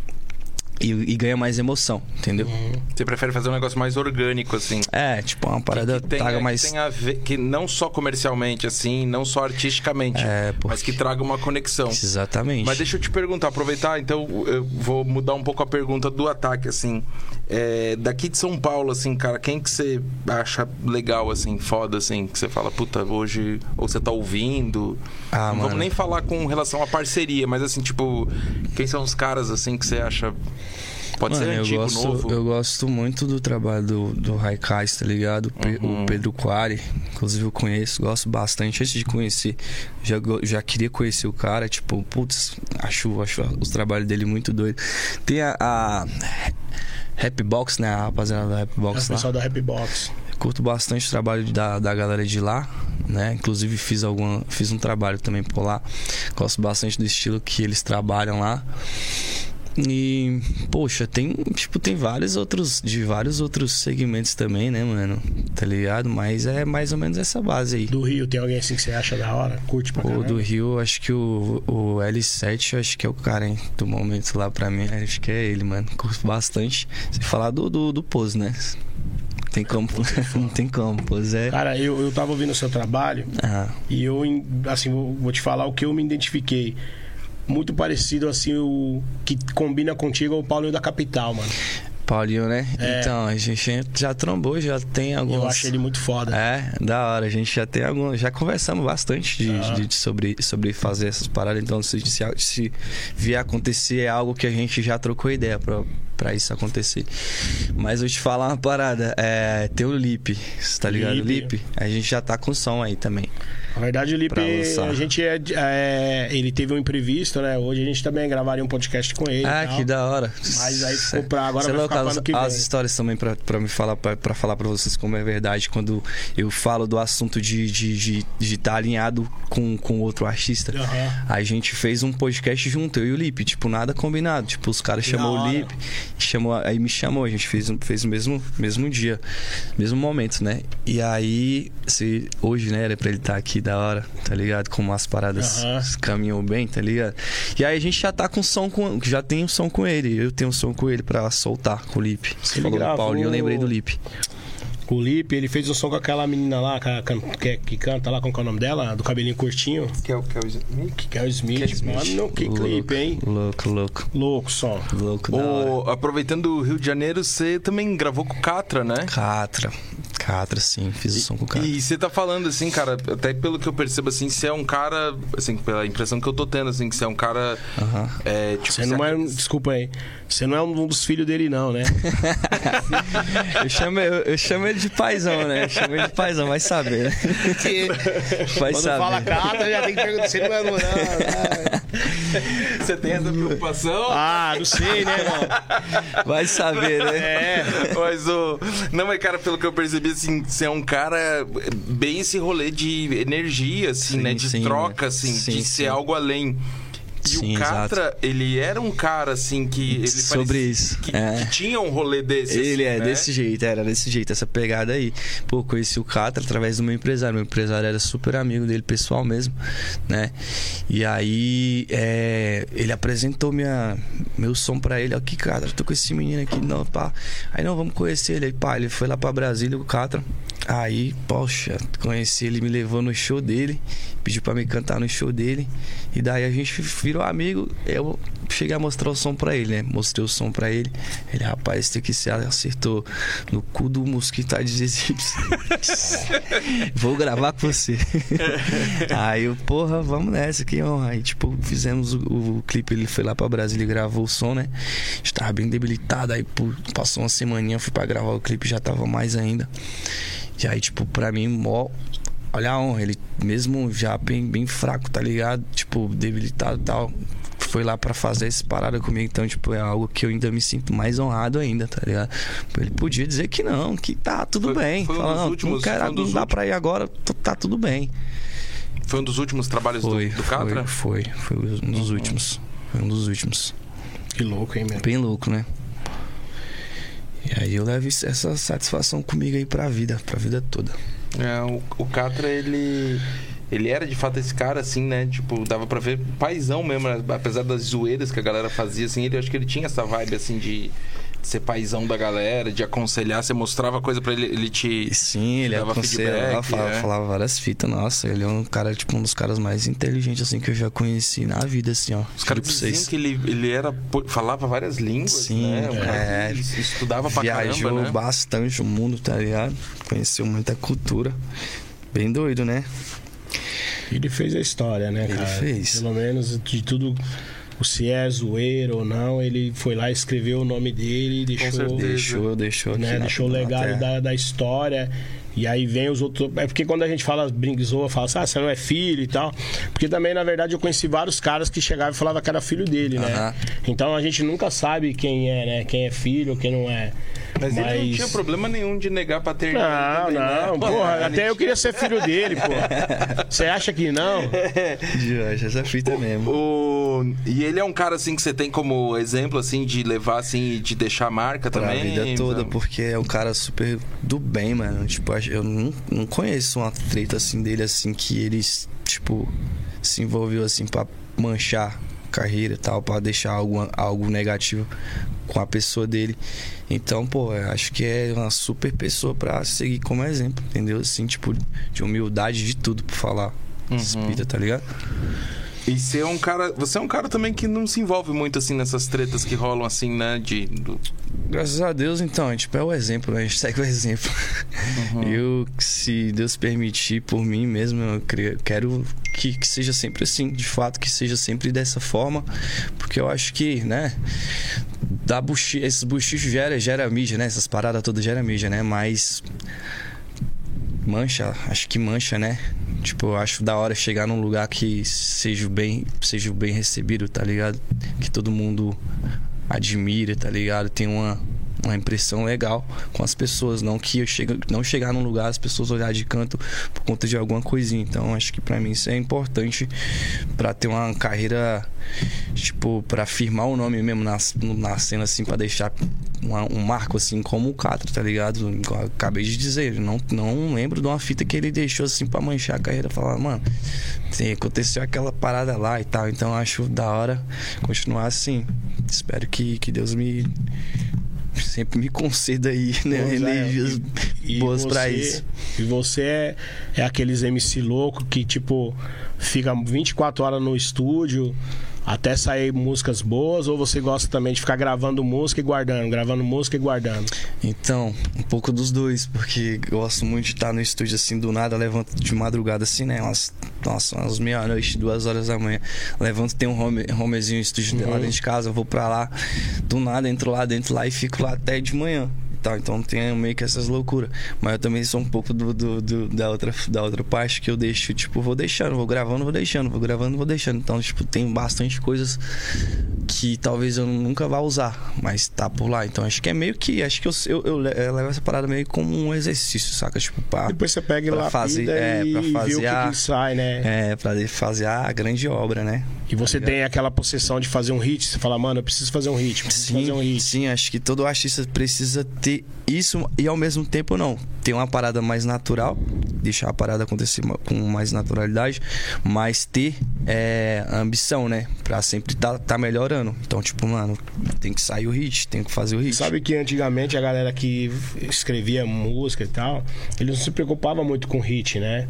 E, e ganha mais emoção, entendeu? Você prefere fazer um negócio mais orgânico, assim. É, tipo, uma parada que tenha, traga que mais. a ver, que não só comercialmente, assim, não só artisticamente, É, porque- mas que traga uma conexão. Exatamente. Mas deixa eu te perguntar, aproveitar, então eu vou mudar um pouco a pergunta do ataque, assim. É, daqui de São Paulo, assim, cara, quem que você acha legal, assim, foda, assim, que você fala, puta, hoje, ou você tá ouvindo? Ah, Não mano. vamos nem falar com relação à parceria, mas assim, tipo, quem são os caras, assim, que você acha. Pode Mano, ser eu antigo, gosto, novo? eu gosto muito do trabalho do, do Raikais, tá ligado? Uhum. O Pedro Quari, inclusive eu conheço, gosto bastante. Antes de conhecer, já, já queria conhecer o cara, tipo, putz, acho, acho os trabalhos dele muito doido. Tem a, a Rapbox, né? A rapaziada da É o Rapbox lá. pessoal da Rapbox. Curto bastante o trabalho da, da galera de lá, né? Inclusive fiz alguma, fiz um trabalho também por lá. Gosto bastante do estilo que eles trabalham lá. E, poxa, tem, tipo, tem vários outros, de vários outros segmentos também, né, mano? Tá ligado? Mas é mais ou menos essa base aí. Do Rio, tem alguém assim que você acha da hora? Curte pra O caramba? do Rio, acho que o, o L7, eu acho que é o cara, hein, do momento lá pra mim. Acho que é ele, mano. Curto bastante. Você falar do, do, do Pose, né? Tem como, não tem como, Pose é. Cara, eu, eu tava ouvindo o seu trabalho Ah, e eu, assim, vou, vou te falar o que eu me identifiquei. Muito parecido, assim, o que combina contigo é o Paulinho da Capital, mano. Paulinho, né? É. Então, a gente já trombou, já tem alguns. Eu acho ele muito foda. É, da hora. A gente já tem alguns. Já conversamos bastante de, Ah. de- de- sobre, sobre fazer essas paradas. Então, se, se, se vier acontecer, é algo que a gente já trocou ideia pra, pra isso acontecer. Mas eu te falar uma parada. É, tem o Lip, você tá ligado? Lip, a gente já tá com som aí também. Na verdade, o Lipe, a gente é, é- Ele teve um imprevisto, né? Hoje a gente também gravaria um podcast com ele. Ah, que da hora. Mas aí ficou pra- agora Você vai louco, as, que as vem. histórias também pra, pra me falar, pra, pra falar pra vocês como é verdade. Quando eu falo do assunto de estar de, de, de tá alinhado com, com outro artista, Aham. a gente fez um podcast junto, eu e o Lipe, tipo, nada combinado. Tipo, os caras chamou o. Lipe, chamou, aí me chamou, a gente fez, fez o mesmo, mesmo dia, mesmo momento, né? E aí, se, hoje, né, era pra ele estar aqui da hora, tá ligado? Como as paradas Aham. caminhou bem, tá ligado? E aí a gente já tá com som com. Já tem um som com ele. Eu tenho um som com ele pra soltar com o Lipe. Você Ele falou do gravou- Paulinho, eu lembrei do Lipe. O Lipe, ele fez o som com aquela menina lá, que, que, canta lá, como que é o nome dela? Do cabelinho curtinho. Que é o que é o Smith? Que é o Smith. Que é Smith. Mano, que clipe, hein? Louco, louco. Louco som. Louco da hora. O- aproveitando o Rio de Janeiro, você também gravou com o Catra, né? Catra. Catra, sim. Fiz o som com o Catra. E você tá falando assim, cara, até pelo que eu percebo assim, você é um cara, assim, pela impressão que eu tô tendo, assim, que você é um cara. É, tipo, Você não é. Desculpa aí. Você não é um dos filhos dele, não, né? Eu chamo, eu, eu chamo ele de paizão, né? Eu chamo ele de paizão, vai saber, né? Vai Quando saber. fala cata, já tem que perguntar. Você não é. Não, não. Você tem essa preocupação? Ah, não sei, né, irmão? Vai saber, né? É. Mas o. Não, mas, cara, pelo que eu percebi, assim, você é um cara bem esse rolê de energia, assim, Sim, né? De sim, troca, né? assim, Sim, de ser algo além. E Sim, o Catra, ele era um cara, assim, que. Ele Sobre isso, Que, é. que tinha um rolê desse. Ele assim, é né? desse jeito, era desse jeito, essa pegada aí. Pô, conheci o Catra através do meu empresário. Meu empresário era super amigo dele, pessoal mesmo, né? E aí é, ele apresentou minha, meu som pra ele. Ó, que Catra, tô com esse menino aqui, não, pá. Aí não, vamos conhecer ele. Aí, pá, ele foi lá pra Brasília, o Catra. Aí, poxa, conheci ele, me levou no show dele, pediu pra me cantar no show dele. E daí a gente virou amigo. Eu cheguei a mostrar o som pra ele, né? Mostrei o som pra ele. Ele, rapaz, esse aqui você acertou no cu do mosquito de egípcio. Vou gravar com você. Aí eu, porra, vamos nessa aqui, ó. Aí, tipo, fizemos o, o clipe, ele foi lá pra Brasília e gravou o som, né? Estava bem debilitado. Aí, pô, passou uma semaninha, fui pra gravar o clipe, já tava mais ainda. E aí, tipo, pra mim, mó. Olha a honra, ele mesmo já bem, bem fraco, tá ligado? Tipo, debilitado e tal. Foi lá pra fazer essa parada comigo, então, tipo, é algo que eu ainda me sinto mais honrado ainda, tá ligado? Ele podia dizer que não, que tá tudo Foi- bem. foi um Falar, dos não, últimos- não, quero, foi um dos não dá últimos. pra ir agora, tá tudo bem. Foi um dos últimos trabalhos Foi, do, do Catra? foi, foi, foi um dos últimos. Foi um dos últimos. Que louco, hein, meu? Bem louco, né? E aí eu levo essa satisfação comigo aí pra vida, pra vida toda. É, o, o Catra, ele. Ele era de fato esse cara, assim, né? Tipo, dava pra ver paizão mesmo, né? apesar das zoeiras que a galera fazia, assim, ele acho que ele tinha essa vibe assim de, de ser paizão da galera, de aconselhar, você mostrava coisa pra ele, ele te. Sim, ele dava aconselhava, falava, é. falava várias fitas, nossa, ele é um cara, tipo, um dos caras mais inteligentes, assim, que eu já conheci na vida, assim, ó. Os caras diziam vocês. que ele, ele era. falava várias línguas, Sim, né? Um é. estudava pra Viajou caramba, né? bastante o mundo, tá ligado? Conheceu muita cultura. Bem doido, né? Ele fez a história, né, Ele cara? fez. Pelo menos de tudo, se é zoeiro ou não, ele foi lá, escreveu o nome dele e deixou, certeza. Deixou, deixou né, deixou o legado da, da história. E aí vem os outros. É porque quando a gente fala, brinca, zoa, fala assim, ah, você não é filho e tal. Porque também, na verdade, eu conheci vários caras que chegavam e falavam que era filho dele, né? Aham. Então a gente nunca sabe quem é, né? Quem é filho, quem não é. Mas, ele não tinha problema nenhum de negar a Não, paternidade. também, né? não, porra, até eu queria ser filho dele, pô. Você acha que não? De essa fita mesmo. O... E ele é um cara assim que você tem como exemplo assim de levar assim e de deixar marca Pra também. vida toda, sabe? porque é um cara super do bem, mano. Tipo, eu não, não conheço uma treta assim dele, assim, que ele, tipo, se envolveu assim pra manchar carreira e tal, pra deixar algo, algo negativo com a pessoa dele. Então, pô, acho que é uma super pessoa pra seguir como exemplo, entendeu? Assim, tipo, de humildade de tudo pra falar. Espírita, tá ligado? E você é um cara, você é um cara também que não se envolve muito assim nessas tretas que rolam assim, né, de do- Graças a Deus, então, tipo, é o exemplo, né? A gente segue o exemplo. Eu, se Deus permitir, por mim mesmo, eu quero que, que seja sempre assim, de fato, que seja sempre dessa forma, porque eu acho que, né, dá buchi esses buchichos gera, gera mídia, né? Essas paradas todas gera mídia, né? Mas mancha, acho que mancha, né? Tipo, eu acho da hora chegar num lugar que seja bem, seja bem recebido, tá ligado? Que todo mundo admire, tá ligado? Tem uma, uma impressão legal com as pessoas, não que eu chego, não chegar num lugar as pessoas olhar de canto por conta de alguma coisinha. Então acho que para mim isso é importante para ter uma carreira tipo para firmar o nome mesmo na, na cena assim para deixar uma, um marco assim como o Catra, tá ligado? Acabei de dizer, não não lembro de uma fita que ele deixou assim para manchar a carreira, falar, mano, tem, aconteceu aquela parada lá e tal. Então acho da hora continuar assim. Espero que que Deus me sempre me conceda aí né, Pois é, energias e- e boas pra você- isso. E você é, é aqueles MC louco que, tipo, fica 24 horas no estúdio até sair músicas boas, ou você gosta também de ficar gravando música e guardando, gravando música e guardando? Então, um pouco dos dois, porque gosto muito de estar no estúdio assim, do nada, levanto de madrugada assim, né? Umas, nossa, umas meia-noite, duas horas da manhã. Levanto, tem um home, homezinho, um estúdio lá dentro de casa, vou pra lá, do nada, entro lá dentro lá e fico lá até de manhã. Tal. Então tem meio que essas loucuras. Mas eu também sou um pouco do, do- do- da, outra, da outra parte que eu deixo, tipo, vou deixando, vou gravando, vou deixando, vou gravando, vou deixando. Então, tipo, tem bastante coisas que talvez eu nunca vá usar, mas tá por lá. Então acho que é meio que. Acho que eu, eu, eu le- eu levo essa parada meio como um exercício, saca? Tipo, pá. Depois você pega e Pra fazer- é, pra fazer que, a- que sai, né? É, pra fazer a grande obra, né? E você tem aquela possessão de fazer um hit, você fala, mano, eu preciso fazer um hit, preciso fazer um Sim, hit. sim, acho que todo artista precisa ter isso e ao mesmo tempo não. Ter uma parada mais natural, deixar a parada acontecer com mais naturalidade, mas ter é, ambição, né? Pra sempre tá, tá melhorando. Então, tipo, mano, tem que sair o hit, tem que fazer o hit. Sabe que antigamente a galera que escrevia música e tal, eles não se preocupava muito com hit, né?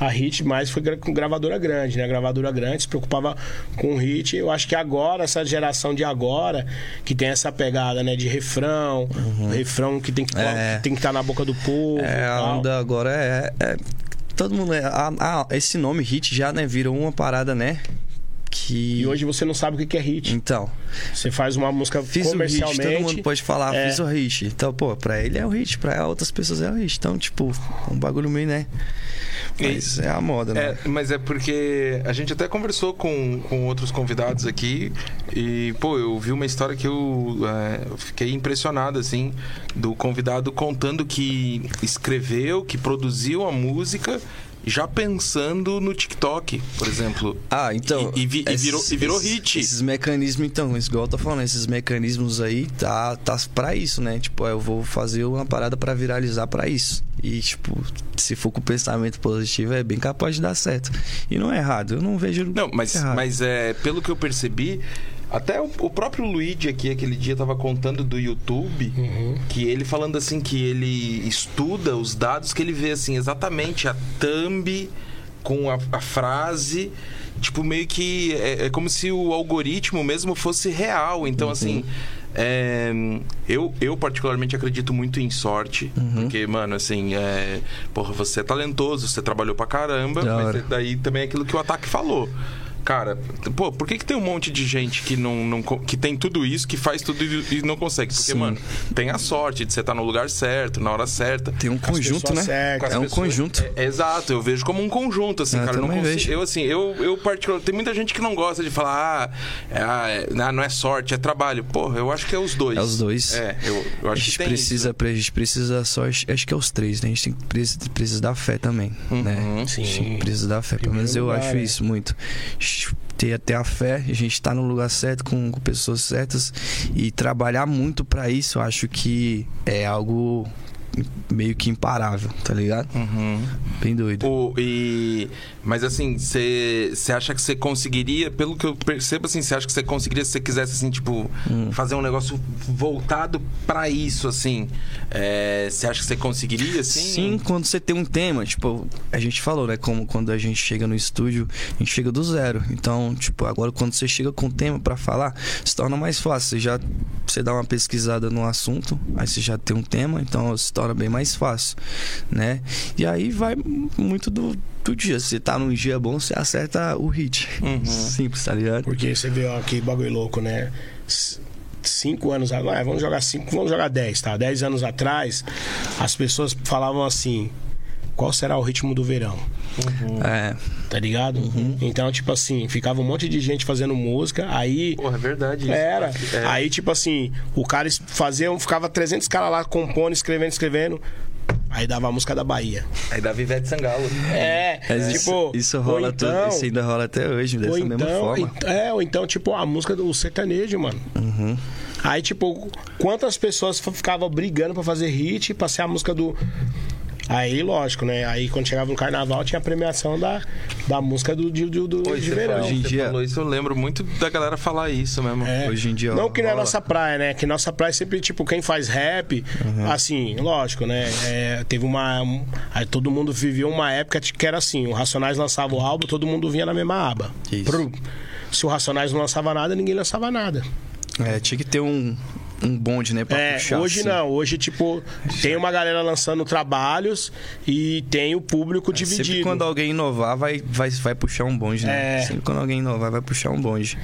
A hit mais foi com gravadora grande, né? A gravadora grande se preocupava com hit. Eu acho que agora, essa geração de agora, que tem essa pegada, né? De refrão, refrão que tem que É. tem que estar na boca do povo. É, a onda agora é. é- todo mundo. É, a- a- esse nome hit já, né, virou uma parada, né? Que. E hoje você não sabe o que é hit. Então, Você faz uma música fiz o hit, comercialmente. todo mundo pode falar, é. fiz o hit. Então, pô, pra ele é o hit, pra outras pessoas é o hit. Então, tipo, um bagulho meio, né? Mas é a moda, né? É, mas é porque a gente até conversou com, com outros convidados aqui e, pô, eu vi uma história que eu, é, fiquei impressionado, assim, do convidado contando que escreveu, que produziu a música já pensando no TikTok, por exemplo. Ah, então. E- e vi- e virou- e virou esses- hit. Esses mecanismos, então, isso igual eu tô falando, esses mecanismos aí tá, tá pra isso, né? Tipo, eu vou fazer uma parada pra viralizar pra isso. E, tipo, se for com pensamento positivo, é bem capaz de dar certo. E não é errado, eu não vejo. Não, mas, errado. mas é, pelo que eu percebi, até o, o próprio Luigi aqui aquele dia tava contando do YouTube, Uhum. que ele falando assim que ele estuda os dados, que ele vê assim exatamente a thumb com a, a frase, tipo meio que é, é como se o algoritmo mesmo fosse real. Então Uhum. assim, é, eu, eu particularmente acredito muito em sorte, Uhum. porque, mano, assim, é, porra, você é talentoso, você trabalhou pra caramba, Da mas daí também é aquilo que o Ataque falou. Cara, pô, por que, que tem um monte de gente que não, não que tem tudo isso, que faz tudo e não consegue? Porque, Sim. mano, tem a sorte de você estar no lugar certo, na hora certa. Tem um conjunto, né? certas. É um pessoas. conjunto. É- é exato, eu vejo como um conjunto, assim, Eu cara. Eu, não consigo, vejo. eu assim, eu, eu particular, tem muita gente que não gosta de falar, ah, é, ah, é- ah, não é sorte, é trabalho. Porra, eu acho que é os dois. É os dois. É, eu, eu A acho que gente tem precisa, isso. a gente precisa só, acho que é os três, né? A gente tem que precisa, precisa da fé também, né? Uhum. Sim. A gente precisa da fé, pelo menos eu lugar, acho né? isso muito. Ter até a fé, a gente tá no lugar certo, com, com pessoas certas e trabalhar muito pra isso, eu acho que é algo meio que imparável, tá ligado? Uhum. Bem doido. O, e, mas assim, você acha que você conseguiria, pelo que eu percebo, assim, você acha que você conseguiria se você quisesse, assim, tipo, Hum. fazer um negócio voltado pra isso, assim? é, Você acha que você conseguiria, assim? Sim, quando você tem um tema, tipo, a gente falou, né? Como quando a gente chega no estúdio, a gente chega do zero. Então, tipo, agora quando você chega com um tema pra falar, se torna mais fácil. Você já você dá uma pesquisada no assunto, aí você já tem um tema, então se torna bem mais fácil, né? E aí vai muito do, do dia. Se você tá num dia bom, você acerta o hit. Uhum. Simples, tá ligado? Porque você vê, ó, que bagulho louco, né? Cinco anos atrás, vamos jogar cinco, vamos jogar dez, tá? Dez anos atrás, as pessoas falavam assim. qual será o ritmo do verão? É. Tá ligado? Então, tipo assim, ficava um monte de gente fazendo música, aí. Porra, é verdade isso. Era. É. Aí, tipo assim, o cara fazia, ficava 300 caras lá compondo, escrevendo, escrevendo. Aí dava a música da Bahia. Aí dava Ivete Sangalo. É, Mas tipo. isso, isso rola tudo, então- isso ainda rola até hoje, dessa ou mesma então, forma. é, ou então, tipo, a música do sertanejo, mano. Uhum. Aí, tipo, quantas pessoas ficavam brigando pra fazer hit, pra ser a música do. Aí, lógico, né? Aí quando chegava no carnaval tinha a premiação da, da música do, do, do, de verão. Hoje em dia- falou isso, eu lembro muito da galera falar isso mesmo. É. Hoje em dia, Não que não é nossa praia, né? Que nossa praia é sempre, tipo, quem faz rap, Uhum. assim, lógico, né? É, teve uma. um- aí todo mundo viveu uma época que era assim: o Racionais lançava o álbum, todo mundo vinha na mesma aba. Isso. Pro- Se o Racionais não lançava nada, ninguém lançava nada. É, tinha que ter um, um bonde, né, pra É, puxar. hoje assim. não, hoje, tipo, tem uma galera lançando trabalhos e tem o público dividido. É, Sempre quando alguém inovar, vai, vai, vai puxar um bonde, né? É. Sempre quando alguém inovar, vai puxar um bonde.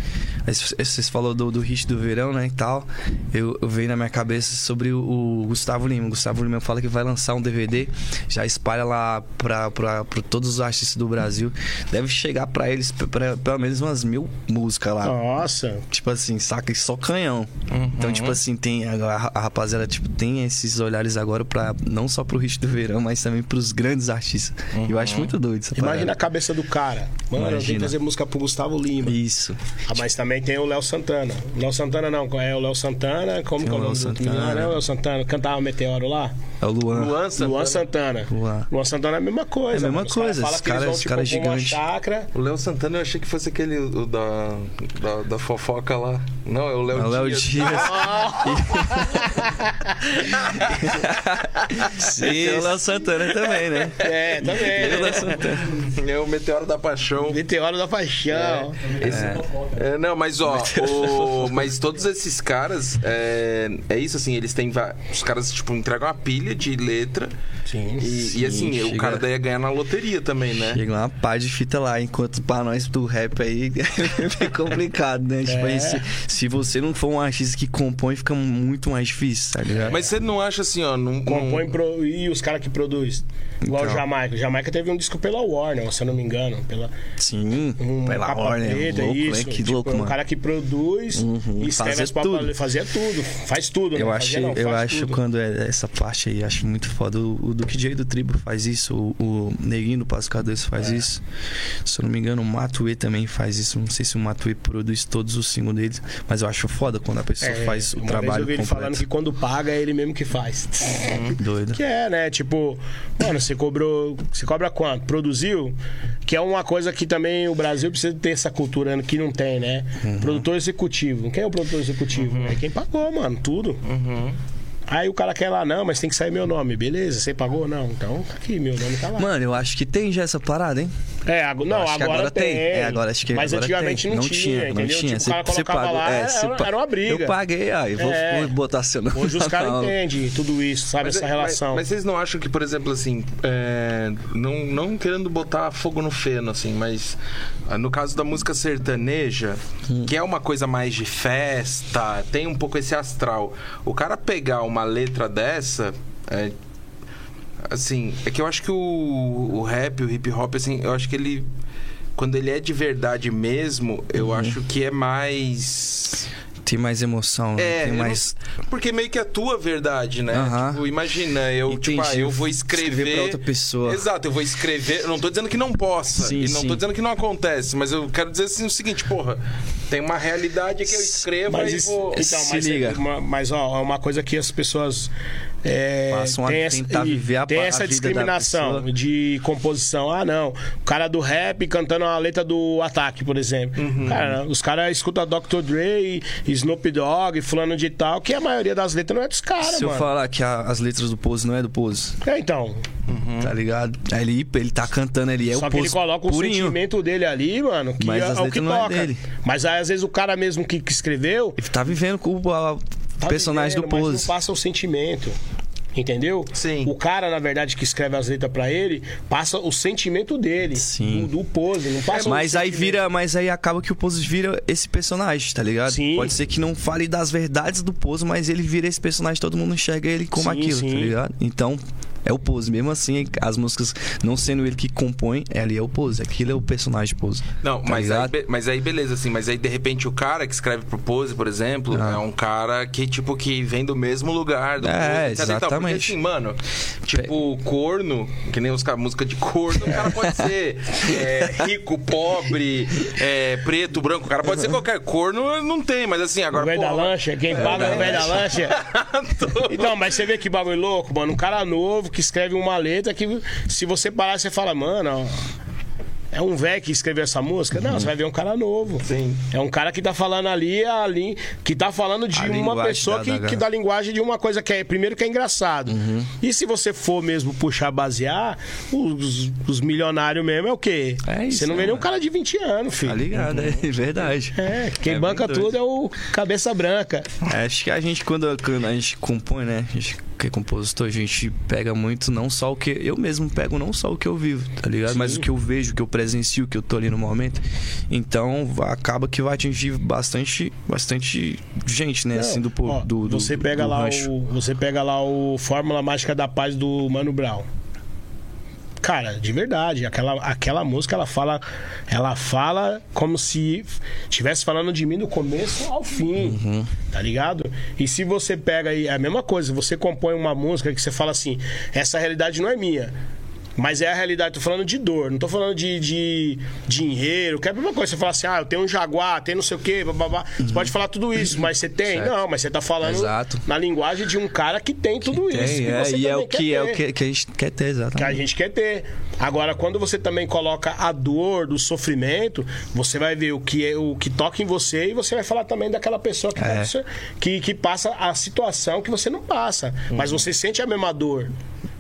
Vocês falou do, do hit do verão, né, e tal. Eu, eu veio na minha cabeça sobre o, o Gustavo Lima. O Gustavo Lima fala que vai lançar um DVD, já espalha lá pra, pra, pra todos os artistas do Brasil. Deve chegar pra eles pra, pelo menos umas mil músicas lá. Nossa. Tipo assim, saca? E só canhão. Então, tipo assim, tem a, a rapaziada tipo, tem esses olhares agora para não só pro hit do verão, mas também pros grandes artistas. E eu acho muito doido essa Imagina a parada. cabeça do cara. Mano, eu tenho que Imagina. fazer música pro Gustavo Lima. Isso. Ah, mas também tem o Léo Santana. Léo Santana não, é o Léo Santana. Como Tem que é o nome do outro Santana. menino? Não, é o Léo Santana. Cantava Meteoro lá? É o Luan. Luan Santana. Luan Santana. Luan. Luan Santana é a mesma coisa. É a mesma mano. Os caras coisa, que eles caras- vão, esses tipo, caras pra uma gigantes. chácara. O Léo Santana eu achei que fosse aquele o da, da, da fofoca lá. Não, é o Léo É o Léo Dias. Dias. Tem o Léo Santana também, né? É, também. Tem o Léo né? Santana. É o Meteoro da Paixão. Meteoro da Paixão. Esse- é, não, mas ó, o- mas todos esses caras, é, é isso assim, eles têm. va- Os caras, tipo, entregam uma pilha de letra. Sim. E, e, assim, o chega- cara daí ia ganhar na loteria também, né? Chega uma pá de fita lá, enquanto pra nós do rap aí é complicado, né? Tipo, É. aí, se, você não for um artista que compõe, fica muito mais difícil, tá ligado? Mas você não acha assim, ó. Não, Compõe pro... e os caras que produzem. Igual o Então. Jamaica. O Jamaica teve um disco pela Warner, se eu não me engano. Pela, Sim, um pela Warner, preta, louco, isso. né? Que Tipo, louco, é um mano. cara que produz Uhum, e escreve as papas, tudo. fazia tudo. Faz tudo, Eu né? acho, não, eu acho tudo. quando é essa parte aí, acho muito foda. O, o Duque J do Tribo faz isso, o, o Neguinho do Passo Cardoso faz É. isso. Se eu não me engano, o Matuê também faz isso. Não sei se o Matuê produz todos os singles dele, mas eu acho foda quando a pessoa É, faz o trabalho vez eu vi ele completo. falando que quando paga é ele mesmo que faz. Doido. Que é, né? Tipo, mano, você cobrou. Você cobra quanto? Produziu? Que é uma coisa que também o Brasil precisa ter essa cultura que não tem, né? Uhum. Produtor executivo. Quem é o produtor executivo? É quem pagou, mano, tudo. Aí o cara quer lá, não, mas tem que sair meu nome. Beleza, você pagou? Não. Então, tá aqui, meu nome tá lá. Mano, eu acho que tem já essa parada, hein? É, ag- não, acho que agora, agora tem. tem. É, agora acho que Mas agora antigamente tem. não, Não tinha, tinha, não entendeu? tinha. Tipo, o cara colocava pagou- lá, é, era, era uma briga. Eu paguei, aí, vou, É. vou botar seu nome. Hoje os caras entendem tudo isso, sabe? Mas, essa é- relação. Mas, mas vocês não acham que, por exemplo, assim, é, não, não querendo botar fogo no feno, assim, mas ah, no caso da música sertaneja, que é uma coisa mais de festa, tem um pouco esse astral. O cara pegar uma letra dessa. é, assim, é que eu acho que o, o rap, o hip hop, assim, eu acho que ele. Quando ele é de verdade mesmo, eu acho que é mais. Tem mais emoção, né? É, tem mais. porque meio que a tua verdade, né? Aham. Tipo, imagina, eu, tipo, ah, eu vou escrever. Escrever pra outra pessoa. Exato, eu vou escrever. Eu não tô dizendo que não possa. Sim, e não sim. tô dizendo que não acontece, mas eu quero dizer assim o seguinte, porra, tem uma realidade que eu escrevo Mas e vou. então, Se mas, liga. uma- mas ó, é uma coisa que as pessoas é, Passam a tem essa, tentar viver a tem essa discriminação de composição. Ah, não, o cara do rap cantando a letra do Ataque, por exemplo. Uhum. Cara, os caras escutam Dr. Dre, Snoop Dogg, fulano de tal, que a maioria das letras não é dos caras, Se eu mano. falar que a- as letras do Pose não é do Pose, É, então. Tá ligado? Aí ele, ele tá cantando ali, é Só o que ele coloca o purinho. sentimento dele ali, mano, que Mas é, é o que é toca. dele. Mas aí, às vezes, o cara mesmo que, que escreveu Ele tá vivendo com o a- tá personagem vivendo, do Mas Pose. não passa o sentimento. Entendeu? Sim. O cara, na verdade, que escreve as letras pra ele, passa o sentimento dele. Sim. Do, do pose. Não passa o Mas aí sentimento. vira, mas aí acaba que o Pose vira esse personagem, tá ligado? Sim. Pode ser que não fale das verdades do Pose, mas ele vira esse personagem, todo mundo enxerga ele como Sim, aquilo, sim. tá ligado? Então, é o Pose. Mesmo assim, as músicas não sendo ele que compõe, ali é o Pose. Aquilo é o personagem Pose. Não, tá mas, aí, mas aí beleza, assim, mas aí de repente o cara que escreve pro Pose, por exemplo, Ah. é um cara que, tipo, que vem do mesmo lugar do É, Pose, etc e tal. Porque exatamente. assim, mano, tipo, corno, que nem os caras, música de corno, o cara pode ser é, rico, pobre, é, preto, branco, o cara pode ser qualquer corno, não tem, mas assim, O agora. velho da lancha, quem paga é o velho da lancha. Então, mas você vê que bagulho louco, mano. Um cara novo que escreve uma letra que se você parar, você fala, mano, ó, é um velho que escreveu essa música? Não, você vai ver um cara novo. Sim. É um cara que tá falando ali, ali que tá falando de A uma pessoa da- que, da- que dá linguagem de uma coisa que é, primeiro, que é engraçado. Uhum. E se você for mesmo puxar, basear, os, os milionários mesmo é o quê? É isso, você não vê né, nem um mano? cara de 20 anos, filho. Tá ligado, é verdade. É, quem É banca bem doido. tudo é o cabeça branca. É, acho que a gente, quando, quando a gente compõe, né? A gente que é compositor, a gente pega muito não só o que. Eu mesmo pego não só o que eu vivo, tá ligado? Sim. Mas o que eu vejo, o que eu presencio, o que eu tô ali no momento. Então acaba que vai atingir bastante, bastante gente, né? Não, assim, do, ó, do, do você pega do lá rancho. o você pega lá o Fórmula Mágica da Paz do Mano Brown. Cara, de verdade, aquela, aquela música ela fala ela fala como se estivesse falando de mim do começo ao fim, Uhum. tá ligado? E se você pega aí é a mesma coisa, você compõe uma música que você fala assim, essa realidade não é minha. Mas é a realidade, tô falando de dor, não tô falando de, de dinheiro, que é a mesma coisa. Você fala assim, ah, eu tenho um jaguar, tem não sei o quê, babá. Você pode falar tudo isso, mas você tem? Uhum. Certo. Não, mas você tá falando Exato. na linguagem de um cara que tem tudo isso. Tem, que é, você e é o que, é o que, que a gente quer ter, que a exatamente. gente quer ter. Agora, quando você também coloca a dor do sofrimento, você vai ver o que é o que toca em você e você vai falar também daquela pessoa que, É. tá- que, que passa a situação que você não passa. Mas você sente a mesma dor.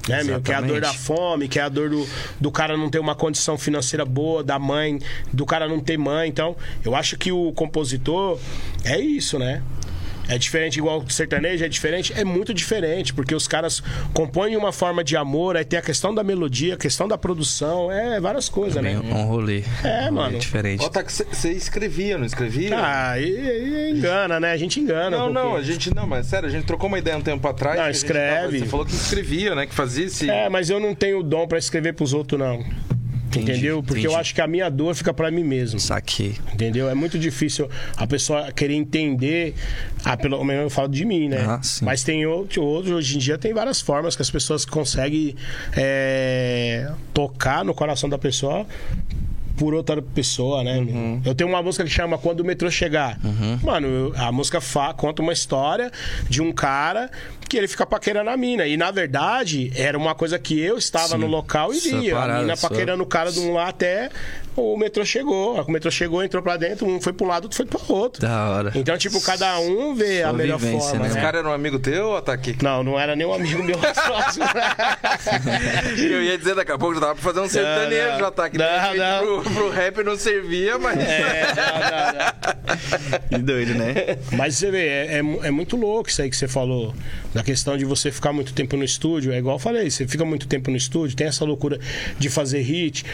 Né, meu? Que é a dor da fome, que é a dor do, do cara não ter uma condição financeira boa, da mãe, do cara não ter mãe. Então, eu acho que o compositor é isso, né? É diferente, igual o sertanejo, é diferente? É muito diferente, porque os caras compõem uma forma de amor, aí tem a questão da melodia, a questão da produção, é várias coisas, Bem, né? um rolê. É, um rolê mano. diferente. Ó, tá você escrevia, não escrevia? Ah, e, e engana, né? A gente engana. Não, porque- não, a gente não, mas sério, a gente trocou uma ideia um tempo atrás. Não, gente escreve. tava- você falou que escrevia, né? Que fazia esse. É, mas eu não tenho dom pra escrever pros outros, não. Entendi, Entendeu? Porque eu entendi. acho que a minha dor fica pra mim mesmo. Saquei. Entendeu? É muito difícil a pessoa querer entender. Ah, pelo menos eu falo de mim, né? Ah. Mas tem outro, outros, hoje em dia tem várias formas que as pessoas conseguem é, tocar no coração da pessoa por outra pessoa, né? Uhum. Eu tenho uma música que chama Quando o Metrô Chegar. Mano, eu- a música fa- conta uma história de um cara que ele fica paquerando a mina. E na verdade, era uma coisa que eu estava Sim. no local e via. A mina paquerando o cara de um lá até o metrô chegou. O metrô chegou, entrou pra dentro, um foi pro lado, outro foi pro outro. Da hora. Então, tipo, cada um vê a melhor vivência, forma, né? Esse né? cara era um amigo teu ou tá aqui? Não, não era nem um amigo meu próximo. Eu ia dizer daqui a pouco, já tava pra fazer um sertanejo, não. já tá aqui. Não, De repente, não. Pro, pro rap não servia, mas. É, não, não, não. Que doido, né? Mas você vê, é, é, é muito louco isso aí que você falou. Da questão de você ficar muito tempo no estúdio. É igual eu falei, você fica muito tempo no estúdio, tem essa loucura de fazer hit.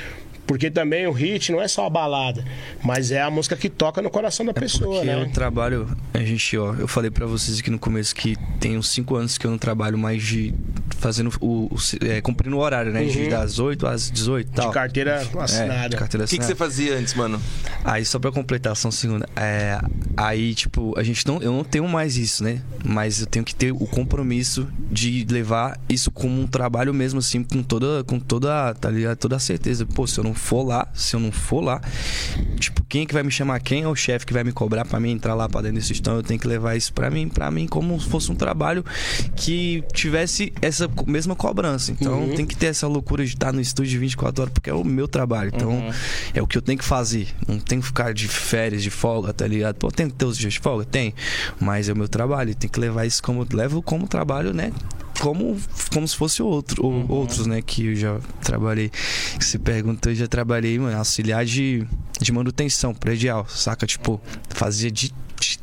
Porque também o hit não é só a balada, mas é a música que toca no coração da pessoa, Porque né? eu trabalho, a gente, ó, eu falei pra vocês aqui no começo que tem uns 5 anos que eu não trabalho mais de fazendo o, o é, cumprindo o horário, né? De Uhum. das 8 às 18 e tal. De carteira É, assinada. de carteira O que, que você assinada. fazia antes, mano? Aí só pra completar, só um segundo. É, aí, tipo, a gente não. Eu não tenho mais isso, né? Mas eu tenho que ter o compromisso de levar isso como um trabalho mesmo, assim, com toda, com toda, tá ligado? Toda a certeza. Pô, se eu não for lá, se eu não for lá, tipo, quem é que vai me chamar? Quem é o chefe que vai me cobrar pra mim entrar lá pra dentro desse estão? Eu tenho que levar isso pra mim, para mim, como se fosse um trabalho que tivesse essa mesma cobrança. Então Uhum. tem que ter essa loucura de estar no estúdio 24 horas, porque é o meu trabalho. Então é o que eu tenho que fazer. Não tenho que ficar de férias, de folga, tá ligado? Pô, tem que ter os dias de folga? Tem. Mas é o meu trabalho. Tem que levar isso como. Levo como trabalho, né? Como, como se fosse outro, ou- outros, né? Que eu já trabalhei. Que se perguntou, eu já trabalhei, mano, auxiliar de, de manutenção predial, saca? Tipo, fazia de,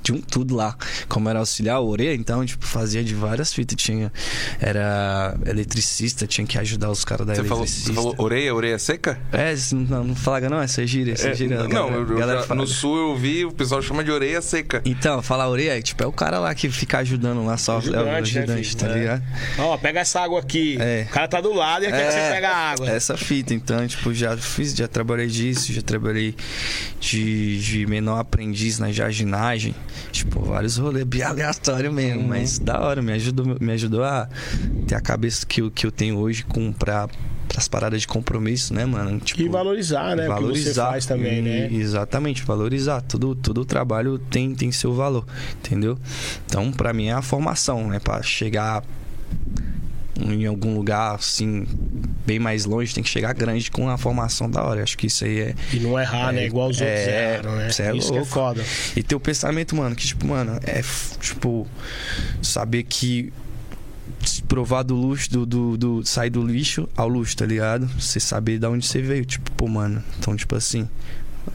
de um tudo lá. Como era auxiliar orelha, então, tipo, fazia de várias fitas. Tinha. Era eletricista, tinha que ajudar os caras da Você falou, eletricista. você falou orelha, orelha seca? É, não, não falaga não, essa é gíria, essa é, gíria. não, galera- eu- eu galera já- no sul eu vi, o pessoal chama de orelha seca. Então, falar orelha, é, tipo, é o cara lá que fica ajudando lá só. Ajudante, é o né, ajudante, filho? tá É. ligado? Ó, pega essa água aqui. É. O cara tá do lado e quer que você pega a água. Essa fita, então, tipo, já fiz, já trabalhei disso, já trabalhei de, de menor aprendiz na jardinagem. Tipo, vários rolês bem aleatórios mesmo, mas da hora, me ajudou, me ajudou a ter a cabeça que eu, que eu tenho hoje com, pra, pras paradas de compromisso, né, mano? Tipo, E valorizar, né? O que faz também, né? Exatamente, valorizar. Tudo, todo o trabalho tem, tem seu valor, entendeu? Então, pra mim é a formação, né? Pra chegar em algum lugar assim, bem mais longe, tem que chegar grande com a formação da hora. Acho que isso aí é. E não errar, né? Igual os outros é, erraram, né? cê é Isso que é louco. foda. E ter o pensamento, mano, que, tipo, mano, é tipo, saber que provar do luxo, do, do, do- sair do lixo ao luxo, tá ligado? Você saber de onde você veio, tipo, pô, mano. Então, tipo assim.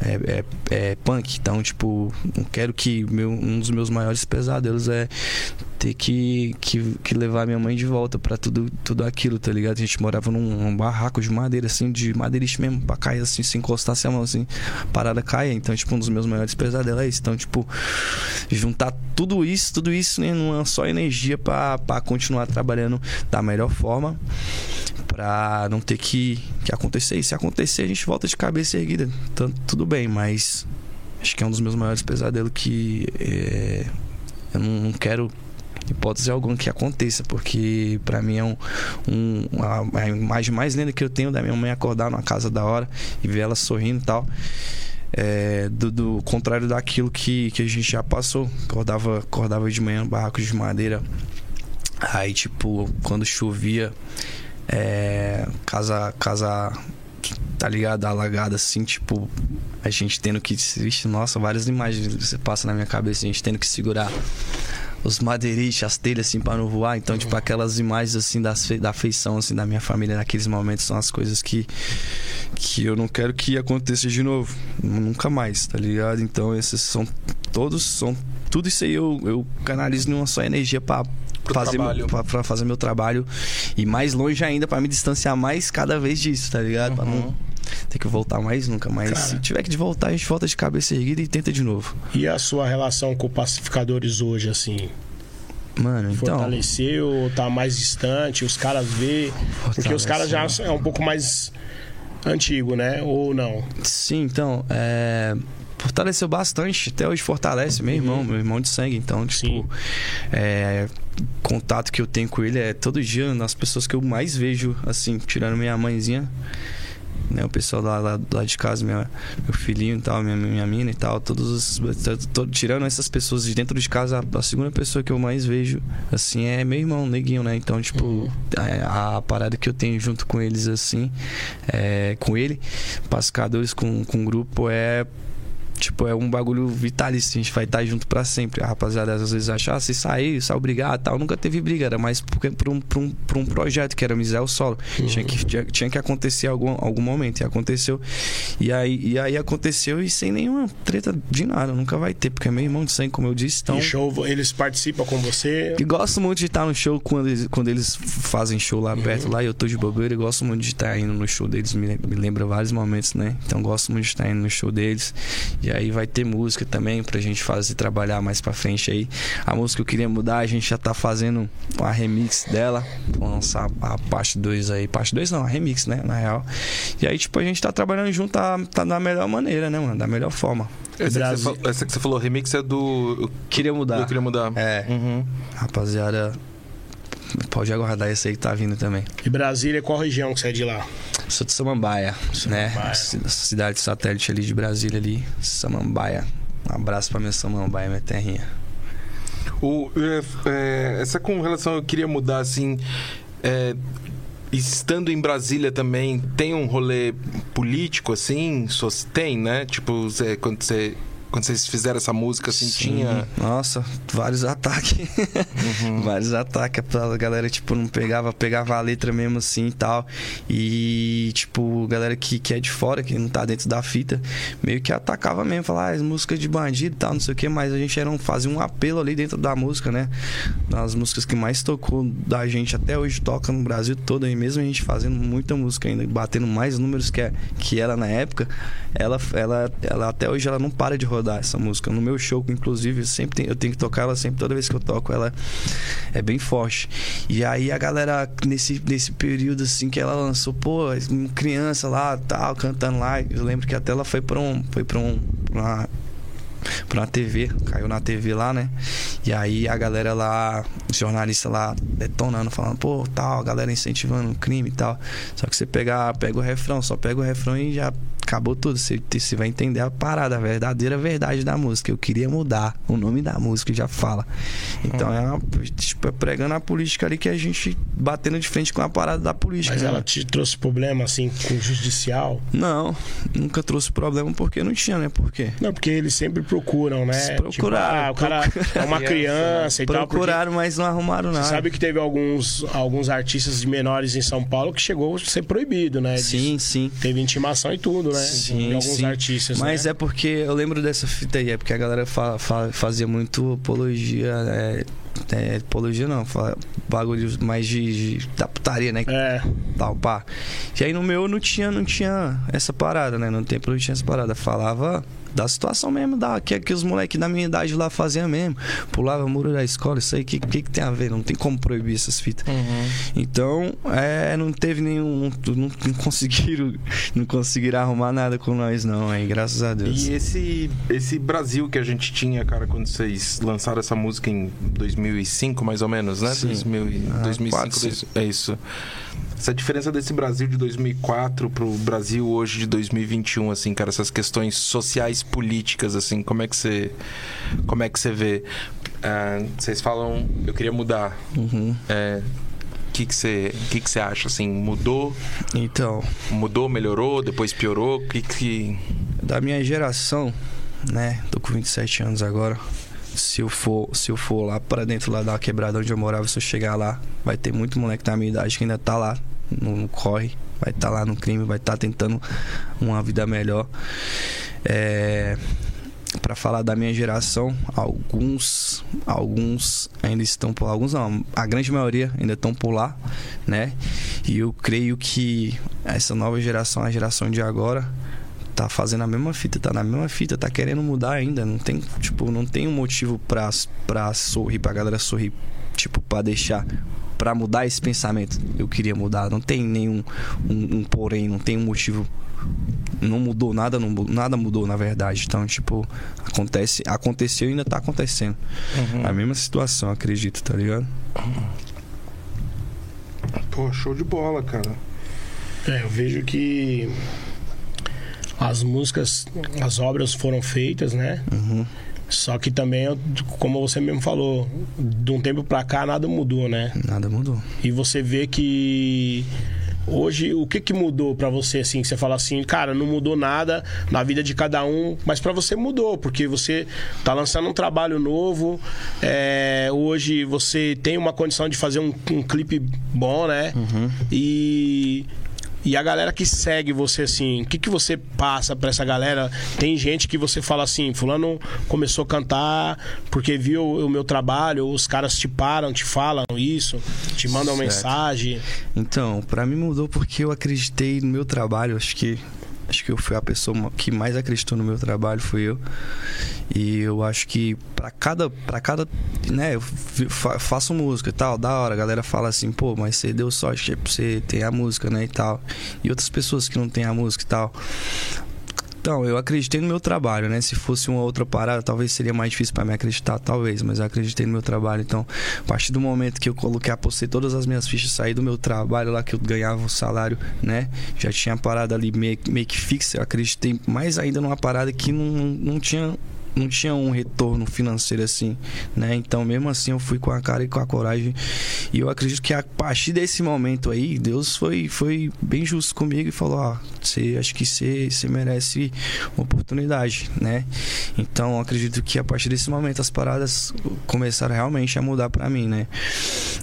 É, é, é punk, então, tipo, não quero que meu, um dos meus maiores pesadelos é ter que, que, que levar minha mãe de volta pra tudo, tudo aquilo, tá ligado? A gente morava num, num barraco de madeira, assim, de madeiriche mesmo, pra cair assim, se encostasse a mão, assim, parada caia. Então, tipo, um dos meus maiores pesadelos é isso. Então, tipo, juntar tudo isso, tudo isso né, numa só energia pra continuar trabalhando da melhor forma. Pra não ter que, que acontecer. E se acontecer, a gente volta de cabeça erguida. Então, tudo bem, mas acho que é um dos meus maiores pesadelos que é, eu não, não quero hipótese alguma que aconteça, porque pra mim é um, um a, a imagem mais linda que eu tenho da minha mãe acordar numa casa da hora e ver ela sorrindo e tal. É, do, do contrário daquilo que, que a gente já passou. Acordava, acordava de manhã, barracos de madeira. Aí, tipo, quando chovia, é, casa, casa, tá ligado? Alagada assim, tipo, a gente tendo que. Vixe, nossa, várias imagens você passa na minha cabeça, a gente tendo que segurar os madeiriches, as telhas assim para não voar. Então, tipo, aquelas imagens assim das da afeição assim da minha família naqueles momentos são as coisas que que eu não quero que aconteça de novo, nunca mais, tá ligado? Então, esses são todos são tudo isso aí eu, eu canalizo numa só energia para fazer pra, pra fazer meu trabalho e mais longe ainda para me distanciar mais cada vez disso, tá ligado? Pra não ter que voltar mais nunca, mas Cara. se tiver que de voltar, a gente volta de cabeça erguida e tenta de novo. E a sua relação com pacificadores hoje, assim? Mano, então, Fortaleceu tá mais distante? Os caras vê. Porque os caras já é um pouco mais antigo, né? Ou não? Sim, então, é, fortaleceu bastante, até hoje fortalece meu irmão, meu irmão de sangue, então, tipo, é, contato que eu tenho com ele é todo dia nas pessoas que eu mais vejo, assim, tirando minha mãezinha, né, o pessoal lá, lá, lá de casa, minha, meu filhinho e tal, minha, minha mina e tal, todos os, tirando essas pessoas de dentro de casa, a, a segunda pessoa que eu mais vejo, assim, é meu irmão, neguinho, né, então, tipo, a, a parada que eu tenho junto com eles, assim, é, com ele, pacificadores com, com o grupo é Tipo, é um bagulho vitalício, a gente vai estar junto pra sempre. A rapaziada às vezes acha, ah, se sair, saiu brigar tal. Nunca teve briga, era mais porque por um, por um, por um projeto que era Misael Solo. Tinha, que, tinha, tinha que acontecer algum, algum momento, e aconteceu. E aí, e aí aconteceu e sem nenhuma treta de nada, nunca vai ter, porque é meu irmão de sangue, como eu disse. Então, E show, eles participam com você? e gosto muito de estar no show quando eles, quando eles fazem show lá perto, lá e eu tô de bobeira. Eu gosto muito de estar indo no show deles, me, me lembra vários momentos, né? Então gosto muito de estar indo no show deles. E aí vai ter música também pra gente fazer, trabalhar mais pra frente aí. A música que eu queria mudar, a gente já tá fazendo uma remix dela. Vamos lançar a parte 2 aí. Parte 2 não, a remix, né? Na real. E aí, tipo, a gente tá trabalhando junto, tá, tá da melhor maneira, né, mano? Da melhor forma. Essa que, falou, essa que você falou, remix é do. Queria mudar. Eu queria mudar. É. Uhum. Rapaziada, pode aguardar esse aí que tá vindo também. E Brasília, qual região que você é de lá? Sou de Samambaia, né? Samambaia. Ci- Cidade satélite ali de Brasília ali, Samambaia. Um abraço pra minha Samambaia, minha terrinha. O, é, é, essa com relação, eu queria mudar assim. é, estando em Brasília também, tem um rolê político assim? Só se tem, né? Tipo, você- quando você. Quando vocês fizeram essa música, assim, tinha. Nossa, vários ataques. Uhum. vários ataques. A galera, tipo, não pegava, pegava a letra mesmo assim e tal. E, tipo, galera que, que é de fora, que não tá dentro da fita, meio que atacava mesmo, falava, ah, as músicas de bandido e tal, não sei o que, mas a gente era um, fazia um apelo ali dentro da música, né? Das músicas que mais tocou da gente até hoje toca no Brasil todo, e mesmo a gente fazendo muita música ainda, batendo mais números que, a, que ela na época, ela, ela, ela até hoje ela não para de rodar essa música. No meu show, inclusive, sempre tem, eu tenho que tocar ela sempre, toda vez que eu toco, ela é bem forte. E aí a galera, nesse, nesse período assim que ela lançou, pô, criança lá, tal, cantando lá, eu lembro que até ela foi pra um. Foi pra um. Uma, pra uma TV, caiu na TV lá, né? E aí a galera lá, os jornalistas lá detonando, falando, pô, tal, a galera incentivando o crime e tal. Só que você pega, pega o refrão, só pega o refrão e já acabou tudo. Você, você vai entender a parada, a verdadeira verdade da música. Eu queria mudar o nome da música já fala. Então é uma, tipo, é pregando a política ali que a gente batendo de frente com a parada da política. Mas né? ela te trouxe problema assim com o judicial? Não, nunca trouxe problema porque não tinha, né? Por quê? Não, porque eles sempre procuram, né? Tipo, procuraram. Tipo, ah, o cara é uma criança e tal. Procuraram, mas não arrumaram nada. Você sabe que teve alguns, alguns artistas de menores em São Paulo que chegou a ser proibido, né? Sim, sim. Teve intimação e tudo, né? Sim, de alguns sim. artistas. Mas né? é porque eu lembro dessa fita aí, é porque a galera fa, fa, fazia muito apologia, é, é, apologia não, fala, bagulho mais de, de, da putaria, né? É. Tal, pá. E aí no meu não tinha, não tinha essa parada, né? No tempo não tinha essa parada. Falava da situação mesmo da, que, que os moleques da minha idade lá faziam mesmo. Pulava muro da escola, isso aí, que, que, que tem a ver? Não tem como proibir essas fitas. Uhum. Então, é, não teve nenhum. Não, não, conseguiram não conseguiram arrumar nada com nós, não, aí, graças a Deus. E esse, esse Brasil que a gente tinha, cara, quando vocês lançaram essa música em 2005, mais ou menos, né? Sim. 2000, ah, 2005, 4, dois, é isso. Essa diferença desse Brasil de 2004 pro Brasil hoje de 2021, assim, cara, essas questões sociais políticas, assim, como é que você, como é que você vê? Uh, vocês falam, eu queria mudar. Uhum. É, o que que você que que você acha assim mudou então mudou melhorou depois piorou que que da minha geração né tô com 27 anos agora se eu for se eu for lá para dentro lá da quebrada onde eu morava se eu chegar lá vai ter muito moleque da minha idade que ainda tá lá no, no corre, vai estar tá lá no crime, vai estar tá tentando uma vida melhor. É, para falar da minha geração, alguns alguns ainda estão por alguns não, a grande maioria ainda estão por lá, né? E eu creio que essa nova geração, a geração de agora, tá fazendo a mesma fita, tá na mesma fita, tá querendo mudar ainda, não tem, tipo, não tem um motivo pra, pra sorrir, pra galera sorrir, tipo, pra deixar para mudar esse pensamento. Eu queria mudar. Não tem nenhum um, um porém, não tem um motivo. Não mudou nada, não, nada mudou na verdade. Então, tipo, acontece, aconteceu e ainda tá acontecendo. Uhum. A mesma situação, acredito, tá ligado? Pô, show de bola, cara. É, eu vejo que as músicas, as obras foram feitas, né? Uhum. Só que também, como você mesmo falou, de um tempo pra cá nada mudou, né? Nada mudou. E você vê que hoje o que que mudou para você assim que você fala assim cara não mudou nada na vida de cada um mas para você mudou porque você tá lançando um trabalho novo é, hoje você tem uma condição de fazer um, um clipe bom né uhum. e e a galera que segue você, assim, o que, que você passa pra essa galera? Tem gente que você fala assim, fulano começou a cantar porque viu o meu trabalho, os caras te param, te falam isso, te mandam certo. mensagem. Então, para mim mudou porque eu acreditei no meu trabalho, acho que acho que eu fui a pessoa que mais acreditou no meu trabalho fui eu. E eu acho que para cada para cada né eu faço música e tal da hora a galera fala assim pô mas você deu sorte você ter a música né e tal. E outras pessoas que não têm a música e tal então, eu acreditei no meu trabalho, né? Se fosse uma outra parada, talvez seria mais difícil para me acreditar, talvez, mas eu acreditei no meu trabalho. Então, a partir do momento que eu coloquei, apostei todas as minhas fichas, saí do meu trabalho lá que eu ganhava o um salário, né? Já tinha a parada ali meio, meio que fixa, eu acreditei mais ainda numa parada que não, não tinha não tinha um retorno financeiro assim, né? Então, mesmo assim, eu fui com a cara e com a coragem. E eu acredito que a partir desse momento aí, Deus foi, foi bem justo comigo e falou: Ó, você acho que você, você merece uma oportunidade, né? Então, eu acredito que a partir desse momento as paradas começaram realmente a mudar para mim, né?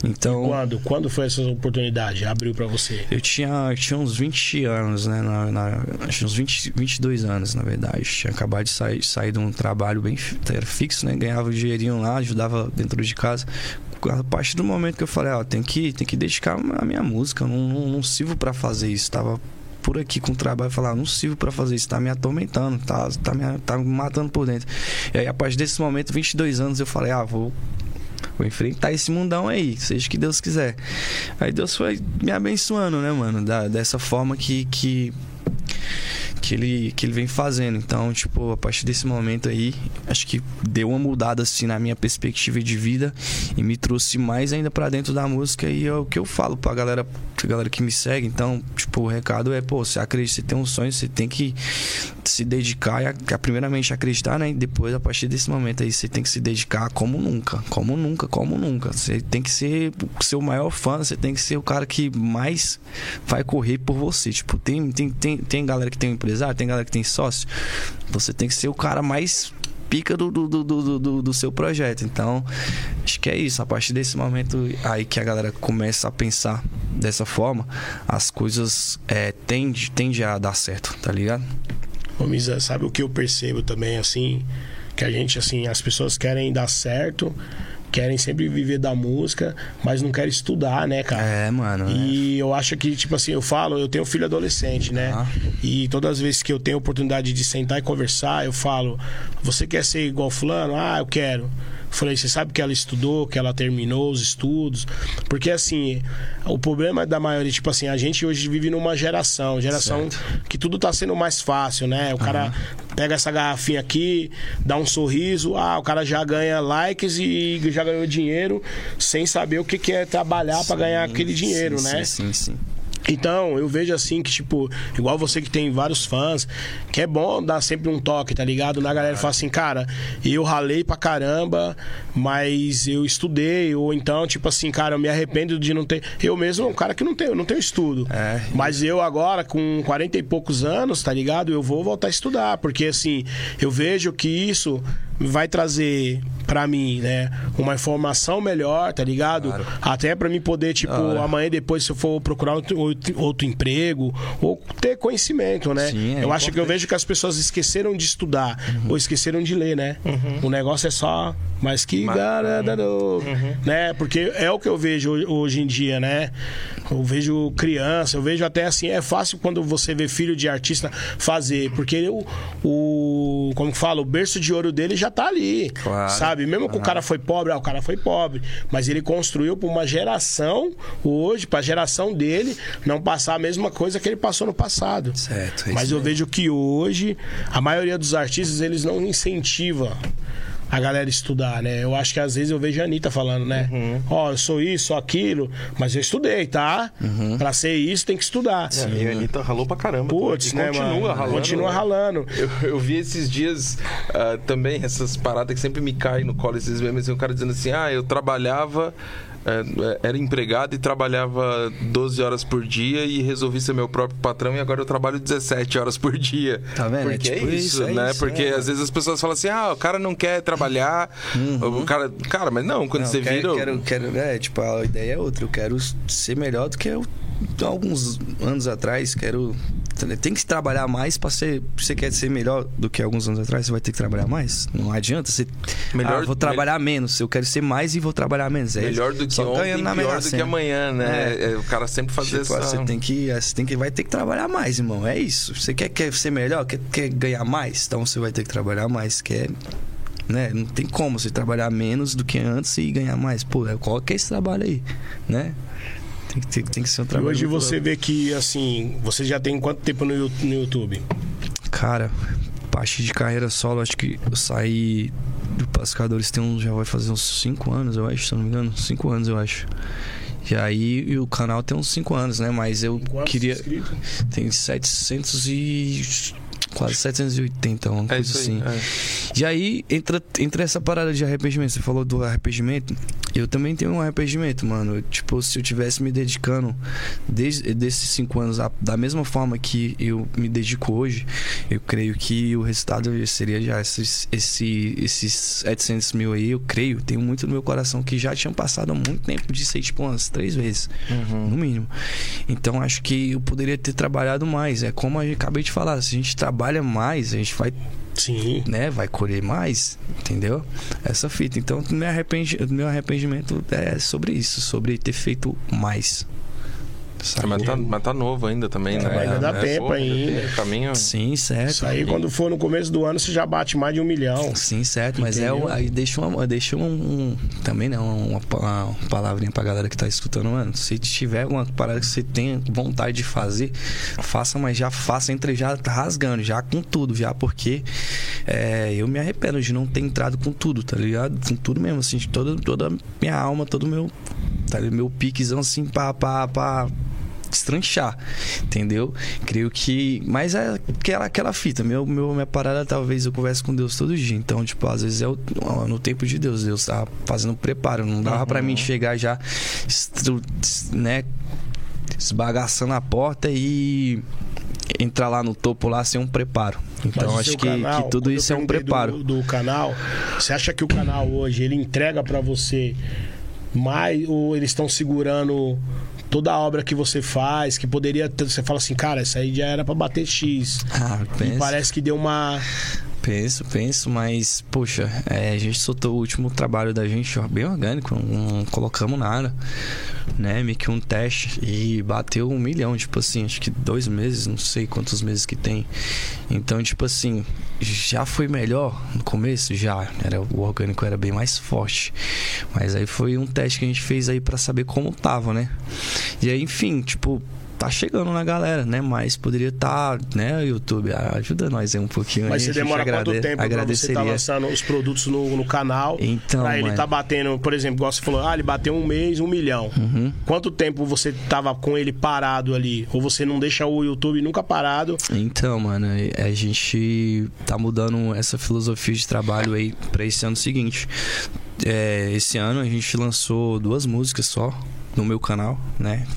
Então. E quando? Quando foi essa oportunidade? Abriu para você? Eu tinha, eu tinha uns 20 anos, né? Na, na, uns 20, 22 anos, na verdade. Tinha acabado de sair, sair de um trabalho bem era fixo, né? Ganhava um dinheirinho lá, ajudava dentro de casa. A partir do momento que eu falei, ó, tem que, tem que dedicar a minha música, não, não, não sirvo para fazer isso. Tava por aqui com o trabalho falar, não sirvo para fazer isso, tá me atormentando, tá, tá, me, tá me matando por dentro. E aí, a partir desse momento, 22 anos, eu falei, ah, vou Vou enfrentar esse mundão aí, seja que Deus quiser. Aí Deus foi me abençoando, né, mano? Da, dessa forma que, que que ele, que ele vem fazendo. Então, tipo, a partir desse momento aí, acho que deu uma mudada assim na minha perspectiva de vida e me trouxe mais ainda para dentro da música e é o que eu falo pra galera, pra galera que me segue. Então, tipo, o recado é, pô, você acredita, você tem um sonho, você tem que se dedicar e a, primeiramente acreditar, né? E depois, a partir desse momento aí, você tem que se dedicar como nunca, como nunca, como nunca. Você tem que ser o seu maior fã, você tem que ser o cara que mais vai correr por você. Tipo, tem, tem, tem, tem galera que tem um empresário, tem galera que tem sócio. Você tem que ser o cara mais pica do, do, do, do, do, seu projeto. Então, acho que é isso. A partir desse momento aí que a galera começa a pensar dessa forma, as coisas é, tendem tende a dar certo, tá ligado? Ô, Misa, sabe o que eu percebo também, assim? Que a gente, assim, as pessoas querem dar certo, querem sempre viver da música, mas não querem estudar, né, cara? É, mano. E é. eu acho que, tipo assim, eu falo, eu tenho filho adolescente, né? Ah. E todas as vezes que eu tenho oportunidade de sentar e conversar, eu falo: você quer ser igual Fulano? Ah, eu quero. Falei, você sabe que ela estudou, que ela terminou os estudos? Porque, assim, o problema da maioria, tipo assim, a gente hoje vive numa geração, geração certo. que tudo tá sendo mais fácil, né? O uhum. cara pega essa garrafinha aqui, dá um sorriso, ah, o cara já ganha likes e já ganhou dinheiro sem saber o que, que é trabalhar para ganhar aquele dinheiro, sim, né? Sim, sim, sim. Então, eu vejo assim que, tipo, igual você que tem vários fãs, que é bom dar sempre um toque, tá ligado? Na galera fala assim, cara, eu ralei pra caramba, mas eu estudei, ou então, tipo assim, cara, eu me arrependo de não ter. Eu mesmo, um cara que não tenho, não tenho estudo. É. Mas eu agora, com 40 e poucos anos, tá ligado? Eu vou voltar a estudar, porque assim, eu vejo que isso vai trazer para mim, né, uma informação melhor, tá ligado? Claro. Até para mim poder, tipo, amanhã depois se eu for procurar outro, outro emprego ou ter conhecimento, né? Sim, é eu acho que eu vejo que as pessoas esqueceram de estudar uhum. ou esqueceram de ler, né? Uhum. O negócio é só mas que Mas... uhum. né? Porque é o que eu vejo hoje em dia, né? Eu vejo criança, eu vejo até assim, é fácil quando você vê filho de artista fazer, porque o, o como que fala, o berço de ouro dele já tá ali, claro. sabe? Mesmo que o cara foi pobre, ah, o cara foi pobre, mas ele construiu para uma geração hoje, para a geração dele não passar a mesma coisa que ele passou no passado. Certo. É mas eu vejo que hoje a maioria dos artistas eles não incentiva a galera estudar, né? Eu acho que às vezes eu vejo a Anitta falando, né? Uhum. Ó, uhum. oh, eu sou isso, sou aquilo, mas eu estudei, tá? Uhum. Pra ser isso tem que estudar. É, e a Anitta ralou pra caramba. Putz, né, continua mano? ralando. Continua né? ralando. Eu, eu, vi esses dias uh, também essas paradas que sempre me caem no colo, esses memes, um cara dizendo assim, ah, eu trabalhava era empregado e trabalhava 12 horas por dia e resolvi ser meu próprio patrão e agora eu trabalho 17 horas por dia. Tá vendo? Porque é, tipo é isso, é né? Isso, Porque é. às vezes as pessoas falam assim: ah, o cara não quer trabalhar. Uhum. O cara, cara, mas não, quando não, você quero, vira. Quero, quero, é, tipo, a ideia é outra. Eu quero ser melhor do que eu alguns anos atrás, quero. Tem que trabalhar mais para ser. Você quer ser melhor do que alguns anos atrás, você vai ter que trabalhar mais. Não adianta. Você. Melhor, ah, vou trabalhar me... menos. Eu quero ser mais e vou trabalhar menos. É melhor do que Só ontem, pior do que amanhã, né? É. É, o cara sempre fazer tipo, essa... Você tem que. Você tem que. Vai ter que trabalhar mais, irmão. É isso. Você quer, quer ser melhor? Quer, quer ganhar mais? Então você vai ter que trabalhar mais. Quer né? Não tem como você trabalhar menos do que antes e ganhar mais. Pô, qual que é esse trabalho aí, né? Tem, tem, tem que ser um trabalho. E hoje você vê que, assim, você já tem quanto tempo no, no YouTube? Cara, parte de carreira solo, acho que eu saí do Pascadores tem um, já vai fazer uns 5 anos, eu acho, se não me engano. 5 anos, eu acho. E aí e o canal tem uns 5 anos, né? Mas eu queria. Tem 700 e. Quase 780, uma É coisa aí. assim. é. E aí, entra, entra essa parada de arrependimento. Você falou do arrependimento. Eu também tenho um arrependimento, mano. Tipo, se eu tivesse me dedicando desde desses cinco anos a- da mesma forma que eu me dedico hoje, eu creio que o resultado seria já esses, esse, esses 700 mil aí. Eu creio, tenho muito no meu coração que já tinham passado há muito tempo de ser, tipo, umas três vezes no mínimo. Então acho que eu poderia ter trabalhado mais. É como eu acabei de falar, se a gente trabalha mais, a gente vai, Sim. né, vai colher mais, entendeu? Essa fita. Então meu, arrependi, meu arrependimento é sobre isso, sobre ter feito mais. Sabe? Mas tá, mas tá novo ainda também, né? ainda dá É, tempo pô, ainda. tem Caminho. Sim, certo. Isso aí, quando for no começo do ano, você já bate mais de um milhão. Sim, certo, mas é o- Entendeu? aí deixa uma, deixa um, um- também né, uma, uma, palavrinha pra galera que tá escutando, mano. Se tiver uma parada que você tenha vontade de fazer, faça, mas já faça, entre já rasgando, já com tudo, já, porque é, eu me arrependo de não ter entrado com tudo, tá ligado? Com tudo mesmo, assim, de toda, toda a minha alma, todo o meu, tá, ligado? meu piquezão assim pra, pra, pra destranchar, entendeu? Creio que. Mas é aquela, aquela fita. Meu, meu, minha parada, talvez eu converse com Deus todo dia. Então, tipo, às vezes é o- no tempo de Deus. Deus tá fazendo preparo. Não dava pra mim chegar já, né? Esbagaçando a porta e entrar lá no topo lá sem um preparo. Então, acho que, canal, que tudo isso é um preparo. Do, do canal, você acha que o canal hoje ele entrega pra você mais ou eles estão segurando toda a obra que você faz, que poderia ter, você fala assim, cara, essa aí já era pra bater X. Ah, E parece que deu uma Penso, penso, mas, poxa, é, a gente soltou o último trabalho da gente ó, bem orgânico, não, não colocamos nada, né? Meio que um teste e bateu um milhão, tipo assim, acho que dois meses, não sei quantos meses que tem. Então, tipo assim, já foi melhor no começo? Já, era, o orgânico era bem mais forte. Mas aí foi um teste que a gente fez aí pra saber como tava, né? E aí, enfim, tipo, tá chegando na galera, né? Mas poderia estar, né, YouTube, ajuda nós aí um pouquinho. Mas aí, você demora quanto tempo pra você estar agradeceria. lançando os produtos no, no canal? Então, pra ele mano. tá batendo, por exemplo, igual você falou, ah, ele bateu um mês, um milhão. Uhum. Quanto tempo você tava com ele parado ali? Ou você não deixa o YouTube nunca parado? Então, mano, a gente tá mudando essa filosofia de trabalho aí pra esse ano seguinte. É, esse ano a gente lançou duas músicas só no meu canal, né?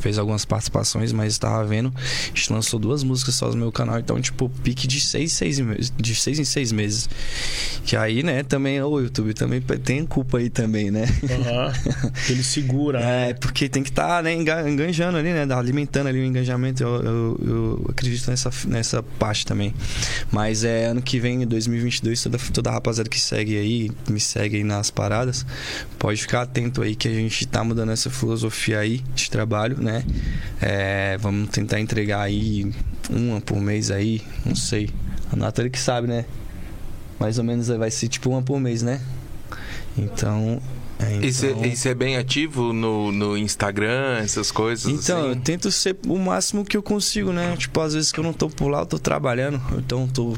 Fez algumas participações, mas estava vendo. A gente lançou duas músicas só no meu canal, então, tipo, pique de seis, seis de seis em seis meses. Que aí, né, também, o YouTube também tem culpa aí também, né? Aham. ele segura. É, porque tem que estar né, enga- enganjando ali, né? Alimentando ali o engajamento. Eu, eu- eu acredito nessa, nessa parte também. Mas é ano que vem, em 2022, toda, toda a rapaziada que segue aí, me segue aí nas paradas, pode ficar atento aí que a gente tá mudando essa filosofia aí de trabalho, né? É, vamos tentar entregar aí uma por mês aí, não sei. A Nathalie que sabe, né? Mais ou menos vai ser tipo uma por mês, né? Então. É, E você então- é bem ativo no, no Instagram, essas coisas? então, eu assim? tento ser o máximo que eu consigo, né? Tipo, às vezes que eu não tô por lá, eu tô trabalhando. Então, tô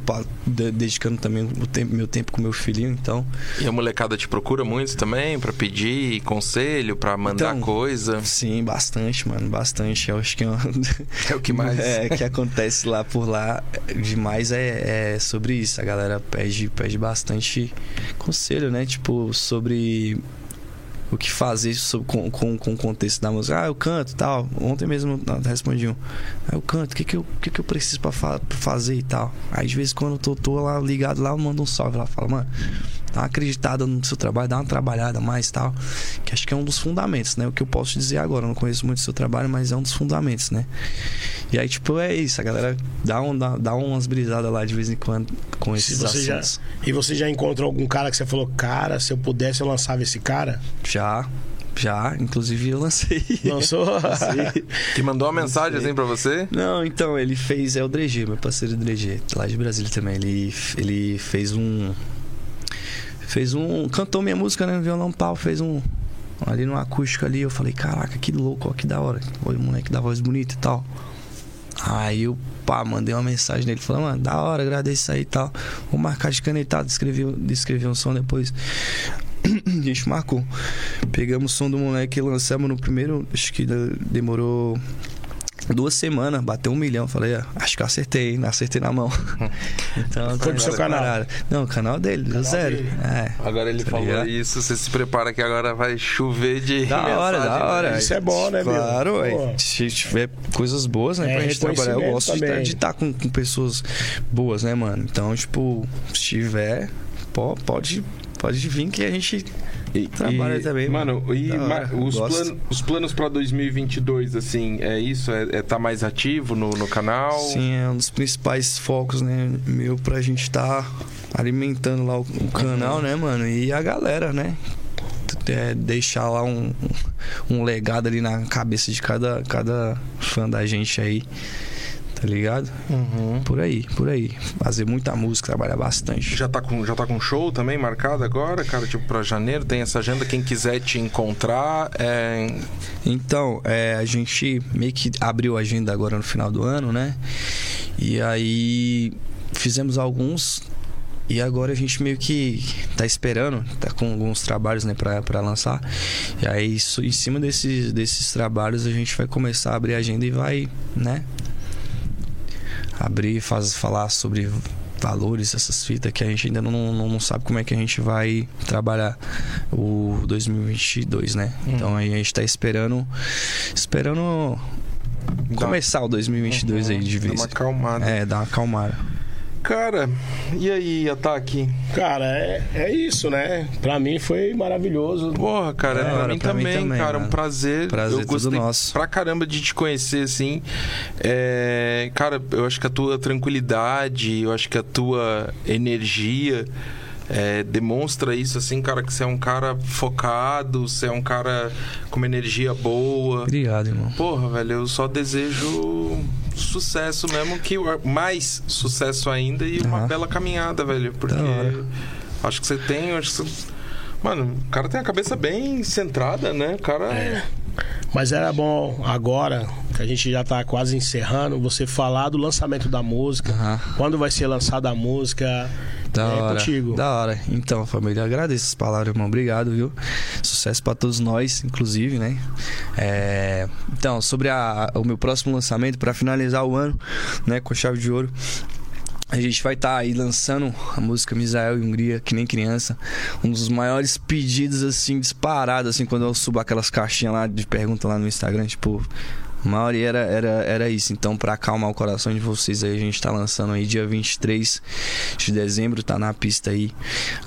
dedicando também o tempo, meu tempo com meu filhinho, então... E a molecada te procura muito também pra pedir conselho, pra mandar Então, coisa? Sim, bastante, mano, bastante. Eu acho que... é uma- É o que mais. É, que acontece lá por lá demais é, é sobre isso. A galera pede, pede bastante conselho, né? Tipo, sobre o que fazer sobre- com, com, com o contexto da música. Ah, eu canto tal. Ontem mesmo respondi um. Ah, eu canto, o que, que, eu, que, que eu preciso pra, fa- pra fazer e tal? Aí de vez em quando eu tô, tô lá ligado lá, eu mando um salve lá, falo, mano. Dá uma acreditada no seu trabalho, dá uma trabalhada mais e tal. Que acho que é um dos fundamentos, né? O que eu posso dizer agora. Eu não conheço muito o seu trabalho, mas é um dos fundamentos, né? E aí, tipo, é isso. A galera dá, um, dá, dá umas brisadas lá de vez em quando com esses Se você já, assuntos. e você já encontrou algum cara que você falou, cara, se eu pudesse eu lançava esse cara? Já, já. Inclusive eu lancei. Lançou? Que mandou uma mensagem assim pra você? Não, então, ele fez. É o Dregê, meu parceiro Dregê, lá de Brasília também. Ele, ele fez um. Fez um. Cantou minha música, né? Violão pau, fez um. Ali no acústico ali, eu falei, caraca, que louco, ó, que da hora. O moleque da voz bonita e tal. Aí eu, pá, mandei uma mensagem nele, falando, mano, da hora, agradeço aí e tal. Vou marcar de canetado, escrevi, escrevi um som depois. A gente marcou. Pegamos o som do moleque e lançamos no primeiro. Acho que de- demorou duas semanas, bateu um milhão. Falei, ah, acho que eu acertei, hein? acertei na mão. então, Foi pro seu canal? parada. Não, o canal dele, deu zero. dele. É. Agora ele Tá falou ligado? isso, você se prepara que agora vai chover de Da hora, mensagem, da hora. né? Isso é bom, né, meu? Claro. Se tiver coisas boas, né, É, pra gente trabalhar. Eu gosto de também. estar de tá com, com pessoas boas, né, mano? Então, tipo, se tiver, pode, pode vir que a gente E, Trabalha e- também, mano. mano. E Da os, plan- os planos pra 2022, assim, é isso? É, é tá mais ativo no, no canal? Sim, é um dos principais focos, né, meu, pra gente estar alimentando lá o, o canal, né, mano? E a galera, né? É, deixar lá um, um legado ali na cabeça de cada, cada fã da gente aí. Tá ligado? Uhum. Por aí, por aí. Fazer muita música, trabalhar bastante. Já tá, com, já tá com show também marcado agora, cara? Tipo, pra janeiro? Tem essa agenda. Quem quiser te encontrar, é... Então, é, a gente meio que abriu a agenda agora no final do ano, né? E aí fizemos alguns. E agora a gente meio que tá esperando, tá com alguns trabalhos, né, pra, pra lançar. E aí, isso- em cima desses, desses trabalhos, a gente vai começar a abrir a agenda e vai, né? Abrir, faz, falar sobre valores, essas fitas que a gente ainda não, não, não sabe como é que a gente vai trabalhar o 2022, né? Então aí a gente tá esperando esperando começar o 2022 aí de Dá vez. uma acalmada. É, dar uma acalmada. Cara, e aí, ataque? Cara, é, é isso, né? Pra mim foi maravilhoso. Porra, cara, Da pra, mim, pra mim também, também, cara, um mano. prazer. Prazer eu tudo gostei nosso. pra caramba de te conhecer, assim. É, cara, eu acho que a tua tranquilidade, eu acho que a tua energia é, demonstra isso, assim, cara, que você é um cara focado, você é um cara com uma energia boa. Obrigado, irmão. Porra, velho, eu só desejo sucesso mesmo, que mais sucesso ainda e uma bela caminhada, velho. Porque acho que você tem, acho que você... Mano, o cara tem a cabeça bem centrada, né? O cara. É. Mas era bom agora, que a gente já tá quase encerrando, você falar do lançamento da música. Quando vai ser lançada a música. Da é hora. contigo. Da hora. Então, família, agradeço as palavras, irmão. Obrigado, viu? Sucesso pra todos nós, inclusive, né? É, Então, sobre a- o meu próximo lançamento, pra finalizar o ano, né, com chave de ouro. A gente vai estar aí lançando a música Misael e Hungria, que nem criança. Um dos maiores pedidos, assim, disparados, assim, quando eu subo aquelas caixinhas lá de pergunta lá no Instagram, tipo. A maioria era, era, era isso. Então, pra acalmar o coração de vocês aí, a gente tá lançando aí dia 23 de dezembro, tá na pista aí.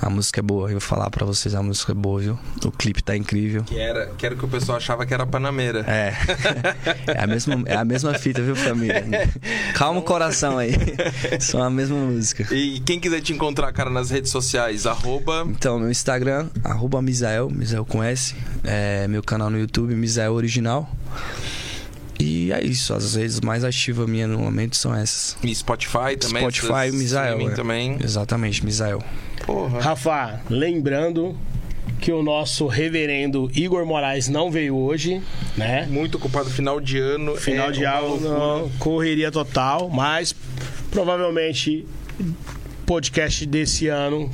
A música é boa, eu vou falar pra vocês, a música é boa, viu? O clipe tá incrível. Que era, que era o que o pessoal achava que era Panameira. É. É a mesma, é a mesma fita, viu, família? Calma o coração aí. São a mesma música. E quem quiser te encontrar, cara, nas redes sociais, arroba. Então, meu Instagram, arroba Misael, Misael com S. É, meu canal no YouTube, Misael Original. E é isso, as redes mais ativas minhas no momento são essas. E Spotify também. Spotify, essas Misael. é. também. Exatamente, Misael. Porra. Rafa, lembrando que o nosso reverendo Igor Moraes não veio hoje, né? Muito ocupado final de ano. Final é de não, correria total, mas provavelmente podcast desse ano.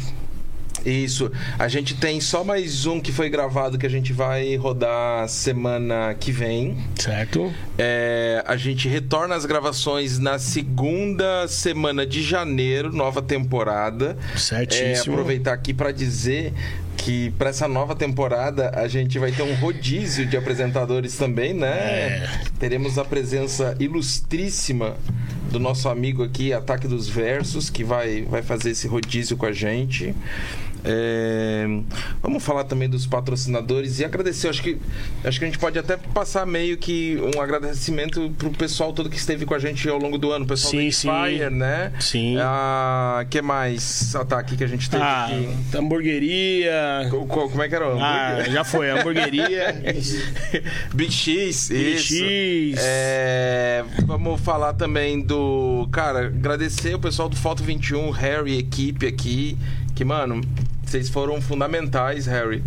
Isso. A gente tem só mais um que foi gravado que a gente vai rodar semana que vem. Certo? É, a gente retorna as gravações na segunda semana de janeiro, nova temporada. É, Certíssimo. aproveitar aqui para dizer que para essa nova temporada a gente vai ter um rodízio de apresentadores também, né? É. Teremos a presença ilustríssima do nosso amigo aqui, Ataque dos Versos, que vai, vai fazer esse rodízio com a gente. É, vamos falar também dos patrocinadores e agradecer. Acho que, acho que a gente pode até passar meio que um agradecimento pro pessoal todo que esteve com a gente ao longo do ano. O pessoal Sim. Fire, né? Sim. Ah, que mais ataque que a gente teve Ah, aqui? hamburgueria. Co- co- Como é que era? o Ah, já foi, hamburgueria. Big X, Big isso. X. É, vamos falar também do. Cara, agradecer o pessoal do Foto 21, Harry, equipe aqui. Que, mano, vocês foram fundamentais, Harry.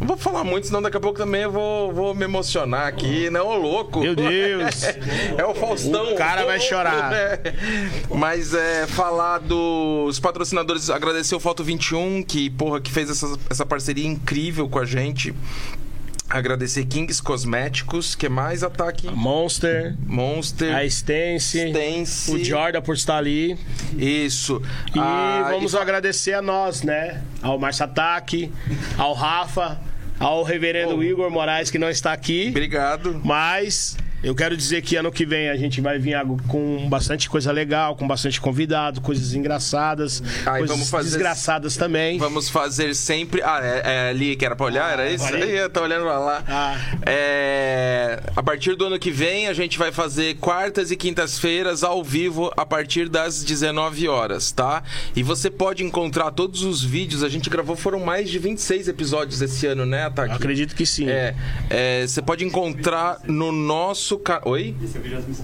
Não vou falar muito, senão daqui a pouco também eu vou, vou me emocionar aqui, né? Ô, louco! Meu Deus. É o Faustão. O cara vai chorar. né? Mas é falar dos patrocinadores, agradecer o Foto 21, que, porra, que fez essa, essa parceria incrível com a gente. Agradecer Kings Cosméticos, que mais ataque? Monster, Monster, a Stance, Stance. o Jordan por estar ali. Isso. E Ah, vamos e- agradecer a nós, né? Ao Márcio Ataque, ao Rafa, ao reverendo Oh. Igor Moraes, que não está aqui. Obrigado. Mas eu quero dizer que ano que vem a gente vai vir algo com bastante coisa legal, com bastante convidado, coisas engraçadas, Aí coisas fazer- desgraçadas também. Vamos fazer sempre. Ah, é, é ali que era pra olhar? Era isso? Aí eu tô olhando pra lá. Ah. É, a partir do ano que vem, a gente vai fazer quartas e quintas-feiras ao vivo a partir das 19 horas, tá? E você pode encontrar todos os vídeos. A gente gravou, foram mais de 26 episódios esse ano, né, Ataque? Acredito que sim. É, é, você pode encontrar no nosso canal. Oi?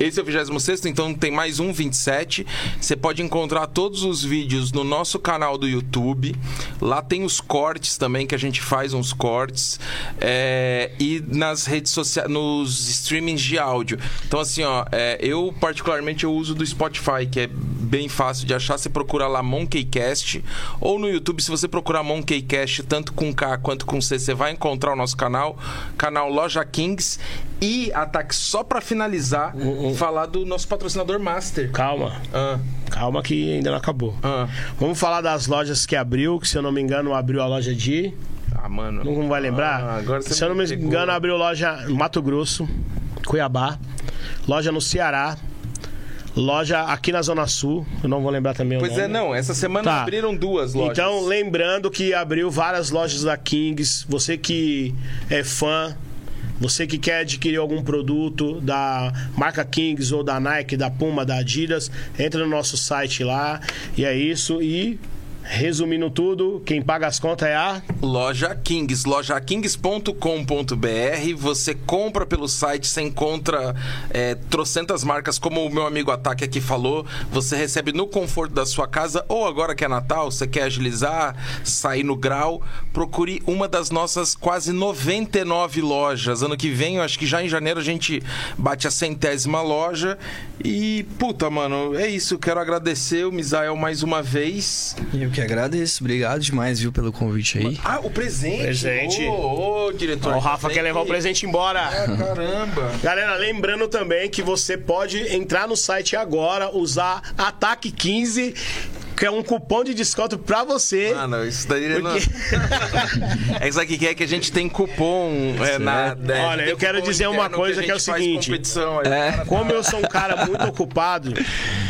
Esse é o 26, então tem mais um 27. Você pode encontrar todos os vídeos no nosso canal do YouTube. Lá tem os cortes também, que a gente faz uns cortes. É, e nas redes sociais, nos streamings de áudio. Então, assim, ó, é, eu particularmente eu uso do Spotify, que é bem fácil de achar. Você procura lá Monkeycast. Ou no YouTube, se você procurar Monkeycast, tanto com K quanto com C, você vai encontrar o nosso canal, canal Loja Kings. E, Ataque, só pra finalizar, falar do nosso patrocinador Master. Calma, Ah, calma que ainda não acabou. ah. Vamos falar das lojas que abriu, que se eu não me engano abriu a loja de... Ah, mano. Não vai lembrar? Ah, se eu não me pegou. engano, abriu loja no Mato Grosso, Cuiabá, loja no Ceará, loja aqui na Zona Sul, eu não vou lembrar também o Pois nome. é, não. Essa semana Tá. abriram duas lojas. Então, lembrando que abriu várias lojas da Kings. Você que é fã, você que quer adquirir algum produto da marca Kings ou da Nike, da Puma, da Adidas, entra no nosso site lá. E é isso. E, resumindo tudo, quem paga as contas é a. Loja Kings, lojakings.com.br. Você compra pelo site, você encontra é, trocentas marcas, como o meu amigo Ataque aqui falou. Você recebe no conforto da sua casa, ou agora que é Natal, você quer agilizar, sair no grau, procure uma das nossas quase 99 lojas. Ano que vem, eu acho que já em janeiro a gente bate a centésima loja. E, puta, mano, é isso. Quero agradecer o Misael mais uma vez. Eu que agradeço. Obrigado demais, viu, pelo convite aí. Ah, o presente. Presente. Ô, ô, diretor. o Rafa quer levar o presente embora. Ah, caramba. Galera, lembrando também que você pode entrar no site agora, usar Ataque 15, que é um cupom de desconto pra você. Mano, isso daí não... Porque- É isso aqui que é que a gente tem cupom é, na. é, Olha, eu quero dizer uma coisa a que é o seguinte. aí. É. Como eu sou um cara muito ocupado,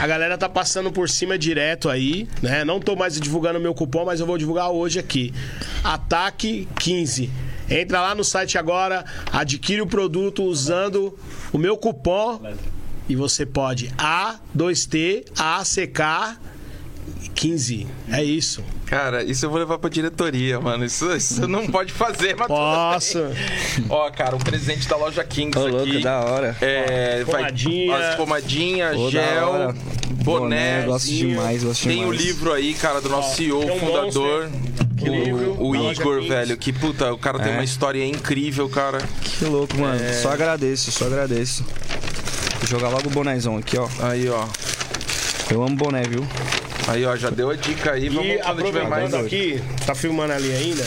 a galera tá passando por cima direto aí, né? Não tô mais divulgando meu cupom, mas eu vou divulgar hoje aqui. Ataque 15. Entra lá no site agora, adquire o produto usando o meu cupom e você pode A2T ACK 15. É isso. Cara, isso eu vou levar pra diretoria, mano. Isso, isso não pode fazer, mas. Posso. Ó, cara, um presente da loja Kings Ô, aqui. louco, da hora. É, vai- Pomadinha. as pomadinhas, Ô, da gel, boné. gosto demais, gosto Tem o demais. livro aí, cara, do nosso CEO, tem um fundador. monster, o, livro, o da loja Igor, Kings. velho, que puta, o cara tem É. uma história incrível, cara. Que louco, mano. Só agradeço, só agradeço. Vou jogar logo o bonézão aqui, ó. Aí, ó. Eu amo boné, viu? Aí, ó, já deu a dica aí. Vamos E tiver mais. aproveitando aqui, tá filmando ali ainda.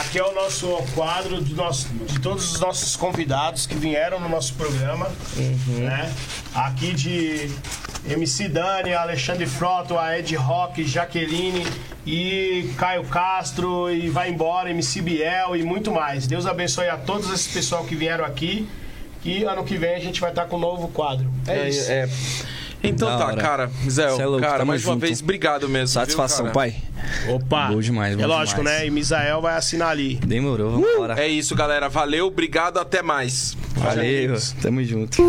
Aqui é o nosso quadro de, nosso, de todos os nossos convidados que vieram no nosso programa. Né? Aqui de MC Dani, Alexandre Frota, a Ed Rock, Jaqueline e Caio Castro e vai embora, MC Biel e muito mais. Deus abençoe a todos esse pessoal que vieram aqui. E ano que vem a gente vai estar com um novo quadro. É, É, isso. é. Então Da tá, hora. cara. Zé, Cê é louco, cara, tamo mais uma junto. vez, obrigado mesmo. Satisfação, viu, cara? pai. Opa! Bom demais, bom É lógico, demais. né? E Misael vai assinar ali. Demorou, vamos embora. É isso, galera. Valeu, obrigado, até mais. Valeu, amigos. tamo junto.